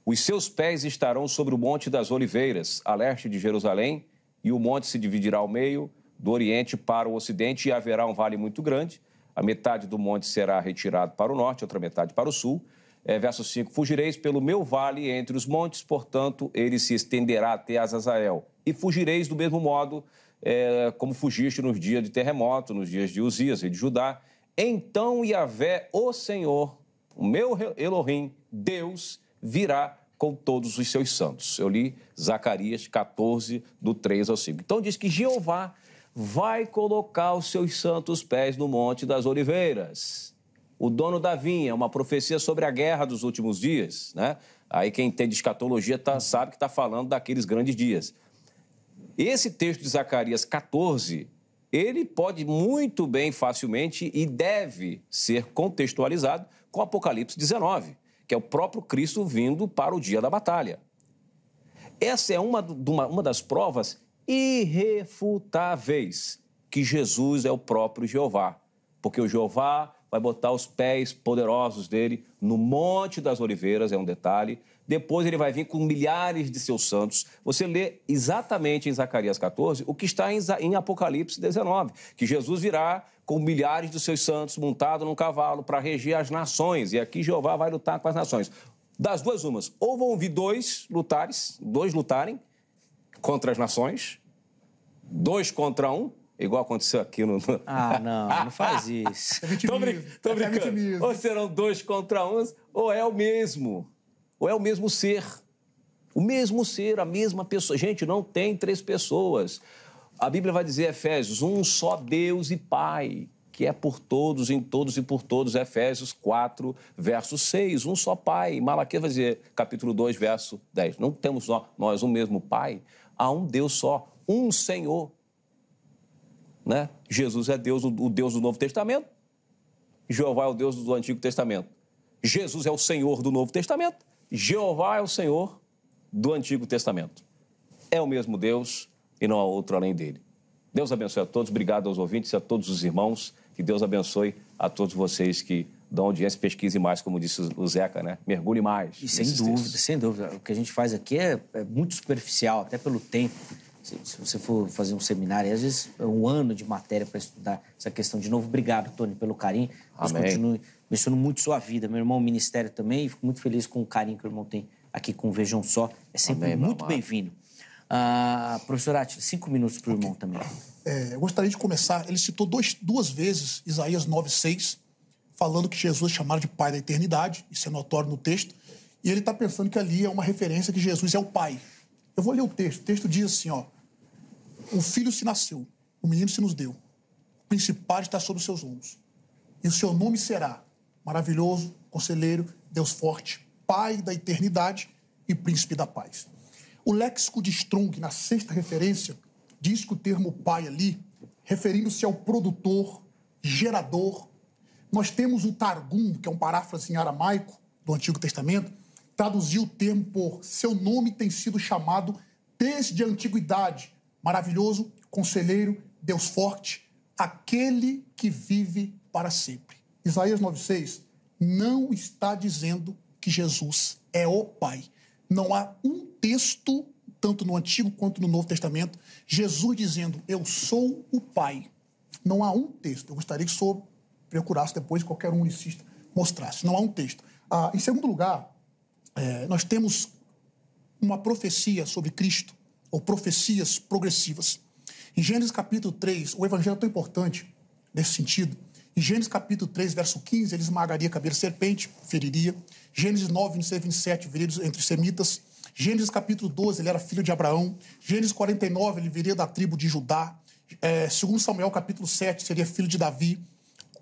os seus pés estarão sobre o Monte das Oliveiras, a leste de Jerusalém, e o monte se dividirá ao meio, do oriente para o ocidente, e haverá um vale muito grande a metade do monte será retirado para o norte, outra metade para o sul. É, verso 5: Fugireis pelo meu vale entre os montes, portanto, ele se estenderá até Azazael. E fugireis do mesmo modo é, como fugiste nos dias de terremoto, nos dias de Uzias e de Judá. Então Yahvé, o Senhor, o meu Elohim, Deus, virá com todos os seus santos. Eu li Zacarias 14, do 3 ao 5. Então diz que Jeová vai colocar os seus santos pés no Monte das Oliveiras. O dono da vinha, uma profecia sobre a guerra dos últimos dias, né? Aí quem entende escatologia tá, sabe que está falando daqueles grandes dias. Esse texto de Zacarias 14, ele pode muito bem, facilmente e deve ser contextualizado com Apocalipse 19, que é o próprio Cristo vindo para o dia da batalha. Essa é uma, uma, uma das provas irrefutáveis que Jesus é o próprio Jeová, porque o Jeová vai botar os pés poderosos dele no Monte das Oliveiras, é um detalhe. Depois ele vai vir com milhares de seus santos. Você lê exatamente em Zacarias 14 o que está em Apocalipse 19, que Jesus virá com milhares de seus santos montado num cavalo para reger as nações. E aqui Jeová vai lutar com as nações. Das duas umas, ou vão vir dois lutares, dois lutarem contra as nações, dois contra um, igual aconteceu aqui no. Ah, não, não [LAUGHS] faz isso. É tô, brin tô é brincando. Ou serão dois contra uns, ou é o mesmo. Ou é o mesmo ser. O mesmo ser, a mesma pessoa. Gente, não tem três pessoas. A Bíblia vai dizer, Efésios, um só Deus e Pai, que é por todos, em todos e por todos. Efésios 4, verso 6. Um só Pai. Malaquias vai dizer, capítulo 2, verso 10. Não temos nós um mesmo Pai. Há um Deus só, um Senhor. Né? Jesus é Deus, o Deus do Novo Testamento. Jeová é o Deus do Antigo Testamento. Jesus é o Senhor do Novo Testamento. Jeová é o Senhor do Antigo Testamento. É o mesmo Deus e não há outro além dele. Deus abençoe a todos, obrigado aos ouvintes e a todos os irmãos. Que Deus abençoe a todos vocês que dão audiência, pesquise mais, como disse o Zeca, né? Mergulhe mais. E sem dúvida, textos. sem dúvida. O que a gente faz aqui é, é muito superficial, até pelo tempo. Se, se, você for fazer um seminário, às vezes é um ano de matéria para estudar essa questão de novo. Obrigado, Tony, pelo carinho. Deus Amém. continue mencionando muito sua vida. Meu irmão, o ministério também, e fico muito feliz com o carinho que o irmão tem aqui com o Vejam Só. É sempre Amém, muito bem-vindo. Uh, professor Atila, cinco minutos para o irmão também. É, eu gostaria de começar. Ele citou dois, duas vezes Isaías 9,6, falando que Jesus chamado de Pai da eternidade, isso é notório no texto, e ele está pensando que ali é uma referência que Jesus é o Pai. Eu vou ler o texto. O texto diz assim: ó, o filho se nasceu, o menino se nos deu, o principal está sobre os seus ombros, e o seu nome será maravilhoso, conselheiro, Deus forte, Pai da eternidade e príncipe da paz. O léxico de Strong, na sexta referência, diz que o termo pai ali, referindo-se ao produtor, gerador. Nós temos o Targum, que é um paráfrase em aramaico do Antigo Testamento, traduziu o termo por seu nome tem sido chamado desde a antiguidade. Maravilhoso, conselheiro, Deus forte, aquele que vive para sempre. Isaías 9,6 não está dizendo que Jesus é o Pai. Não há um texto, tanto no Antigo quanto no Novo Testamento, Jesus dizendo: Eu sou o Pai. Não há um texto. Eu gostaria que o senhor procurasse depois, qualquer um unicista mostrasse. Não há um texto. Ah, em segundo lugar, é, nós temos uma profecia sobre Cristo, ou profecias progressivas. Em Gênesis capítulo 3, o evangelho é tão importante nesse sentido. Em Gênesis capítulo 3, verso 15, ele esmagaria a cabeça de serpente, feriria. Gênesis 9, 26 27, viria entre semitas. Gênesis capítulo 12, ele era filho de Abraão. Gênesis 49, ele viria da tribo de Judá. É, segundo Samuel capítulo 7, seria filho de Davi.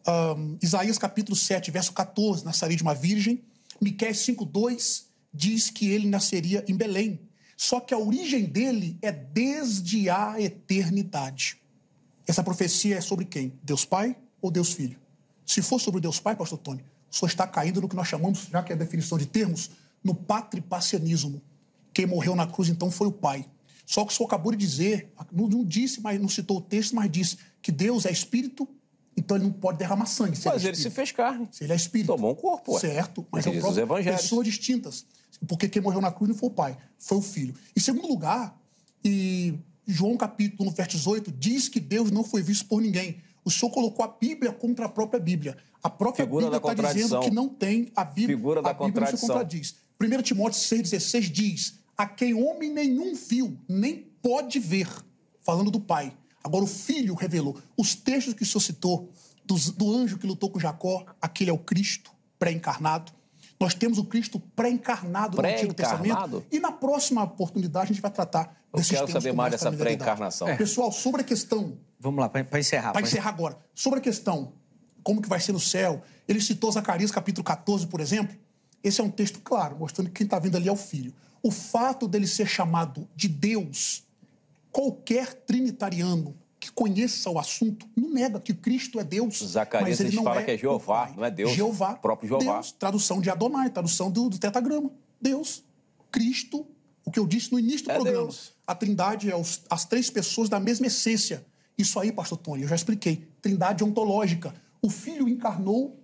Um, Isaías capítulo 7, verso 14, nasceria de uma virgem. Miqueias 5, 2 diz que ele nasceria em Belém. Só que a origem dele é desde a eternidade. Essa profecia é sobre quem? Deus Pai ou Deus Filho? Se for sobre Deus Pai, pastor Tony, senhor está caindo no que nós chamamos, já que é a definição de termos, no patripacianismo. Quem morreu na cruz, então, foi o Pai. Só que o senhor acabou de dizer, não, não disse, mas não citou o texto, mas disse que Deus é espírito, então ele não pode derramar sangue. Se mas ele, ele se fez carne. Se ele é espírito. Tomou um corpo. Ué. Certo, mas é o próprio, pessoas distintas. Porque quem morreu na cruz não foi o pai, foi o filho. Em segundo lugar, e João capítulo 1, verso 18, diz que Deus não foi visto por ninguém. O senhor colocou a Bíblia contra a própria Bíblia. A própria Figura Bíblia está dizendo que não tem a Bíblia. Figura da a Bíblia contradição. não se contradiz. 1 Timóteo 6,16 diz: A quem homem nenhum viu, nem pode ver. Falando do Pai. Agora o Filho revelou. Os textos que o senhor citou, do, do anjo que lutou com Jacó, aquele é o Cristo pré-encarnado. Nós temos o Cristo pré-encarnado pré no Antigo Testamento. E na próxima oportunidade a gente vai tratar Eu desses quero saber mais dessa pré-encarnação. É. Pessoal, sobre a questão Vamos lá, para encerrar. Para encerrar agora. Sobre a questão, como que vai ser no céu, ele citou Zacarias capítulo 14, por exemplo. Esse é um texto claro, mostrando que quem está vindo ali é o Filho. O fato dele ser chamado de Deus, qualquer trinitariano que conheça o assunto não nega que Cristo é Deus. Zacarias mas ele não fala é que é Jeová, não é Deus. Jeová. O próprio Jeová. Deus, tradução de Adonai, tradução do, do tetagrama. Deus. Cristo, o que eu disse no início do é programa. Deus. A trindade é os, as três pessoas da mesma essência. Isso aí, pastor Tony, eu já expliquei. Trindade ontológica. O filho encarnou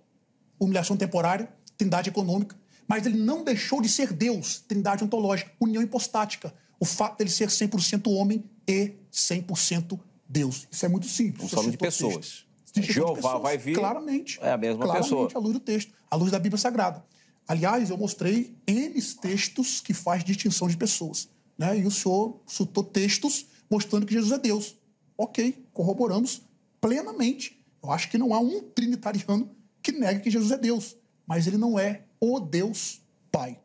humilhação temporária, trindade econômica, mas ele não deixou de ser Deus, trindade ontológica, união hipostática. O fato dele ser 100% homem e 100% Deus. Isso é muito simples. Estamos falando de pessoas. De Jeová pessoas. vai vir. Claramente. É a mesma claramente, pessoa. à luz do texto, à luz da Bíblia Sagrada. Aliás, eu mostrei N textos que faz distinção de pessoas. Né? E o senhor citou textos mostrando que Jesus é Deus. Ok, corroboramos plenamente. Eu acho que não há um trinitariano que negue que Jesus é Deus, mas ele não é o Deus Pai.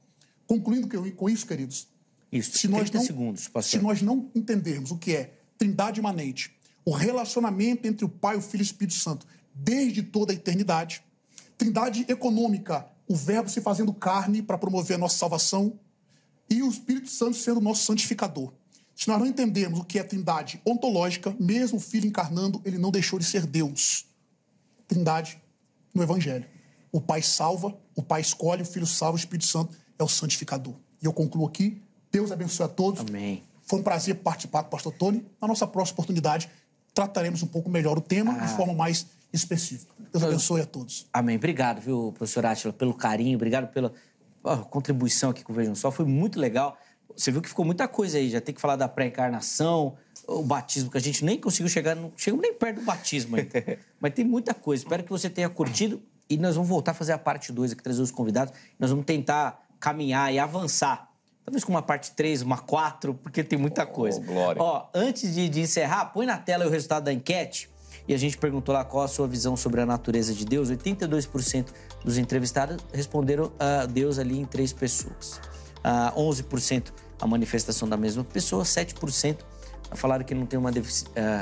Concluindo com isso, queridos, isso, se nós não, segundos, Se nós não entendermos o que é trindade imanente, o relacionamento entre o Pai, o Filho e o Espírito Santo, desde toda a eternidade, trindade econômica, o Verbo se fazendo carne para promover a nossa salvação, e o Espírito Santo sendo nosso santificador. Se nós não entendermos o que é trindade ontológica, mesmo o Filho encarnando, ele não deixou de ser Deus. Trindade no Evangelho. O Pai salva, o Pai escolhe, o Filho salva, o Espírito Santo é o santificador. E eu concluo aqui. Deus abençoe a todos. Amém. Foi um prazer participar com o pastor Tony. Na nossa próxima oportunidade, trataremos um pouco melhor o tema ah. de forma mais específica. Deus abençoe a todos. Amém. Obrigado, viu, professor Átila, pelo carinho, obrigado pela contribuição aqui com o Vejam Só. Foi muito legal. Você viu que ficou muita coisa aí. Já tem que falar da pré-encarnação, o batismo, que a gente nem conseguiu chegar, não chegamos nem perto do batismo ainda. [LAUGHS] Mas tem muita coisa. Espero que você tenha curtido e nós vamos voltar a fazer a parte 2 aqui, trazer os convidados. Nós vamos tentar caminhar e avançar. Talvez com uma parte 3, uma 4, porque tem muita oh, coisa. glória. Ó, antes de, de encerrar, põe na tela o resultado da enquete. E a gente perguntou lá qual a sua visão sobre a natureza de Deus. 82% dos entrevistados responderam a Deus ali em três pessoas. Uh, 11% a manifestação da mesma pessoa, 7% falaram que não tem uma, uh,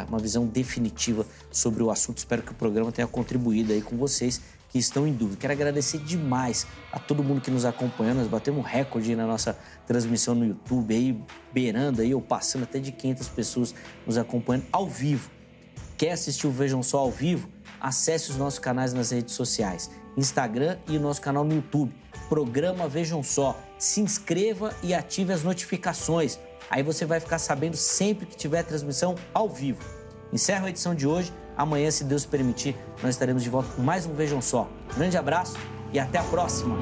uma visão definitiva sobre o assunto. Espero que o programa tenha contribuído aí com vocês que estão em dúvida. Quero agradecer demais a todo mundo que nos acompanhou. Nós batemos um recorde na nossa transmissão no YouTube, aí beirando aí ou passando até de 500 pessoas nos acompanhando ao vivo. Quer assistir o Vejam Só ao vivo? Acesse os nossos canais nas redes sociais, Instagram e o nosso canal no YouTube. Programa Vejam Só. Se inscreva e ative as notificações. Aí você vai ficar sabendo sempre que tiver transmissão ao vivo. Encerro a edição de hoje. Amanhã, se Deus permitir, nós estaremos de volta com mais um Vejam Só. Grande abraço e até a próxima!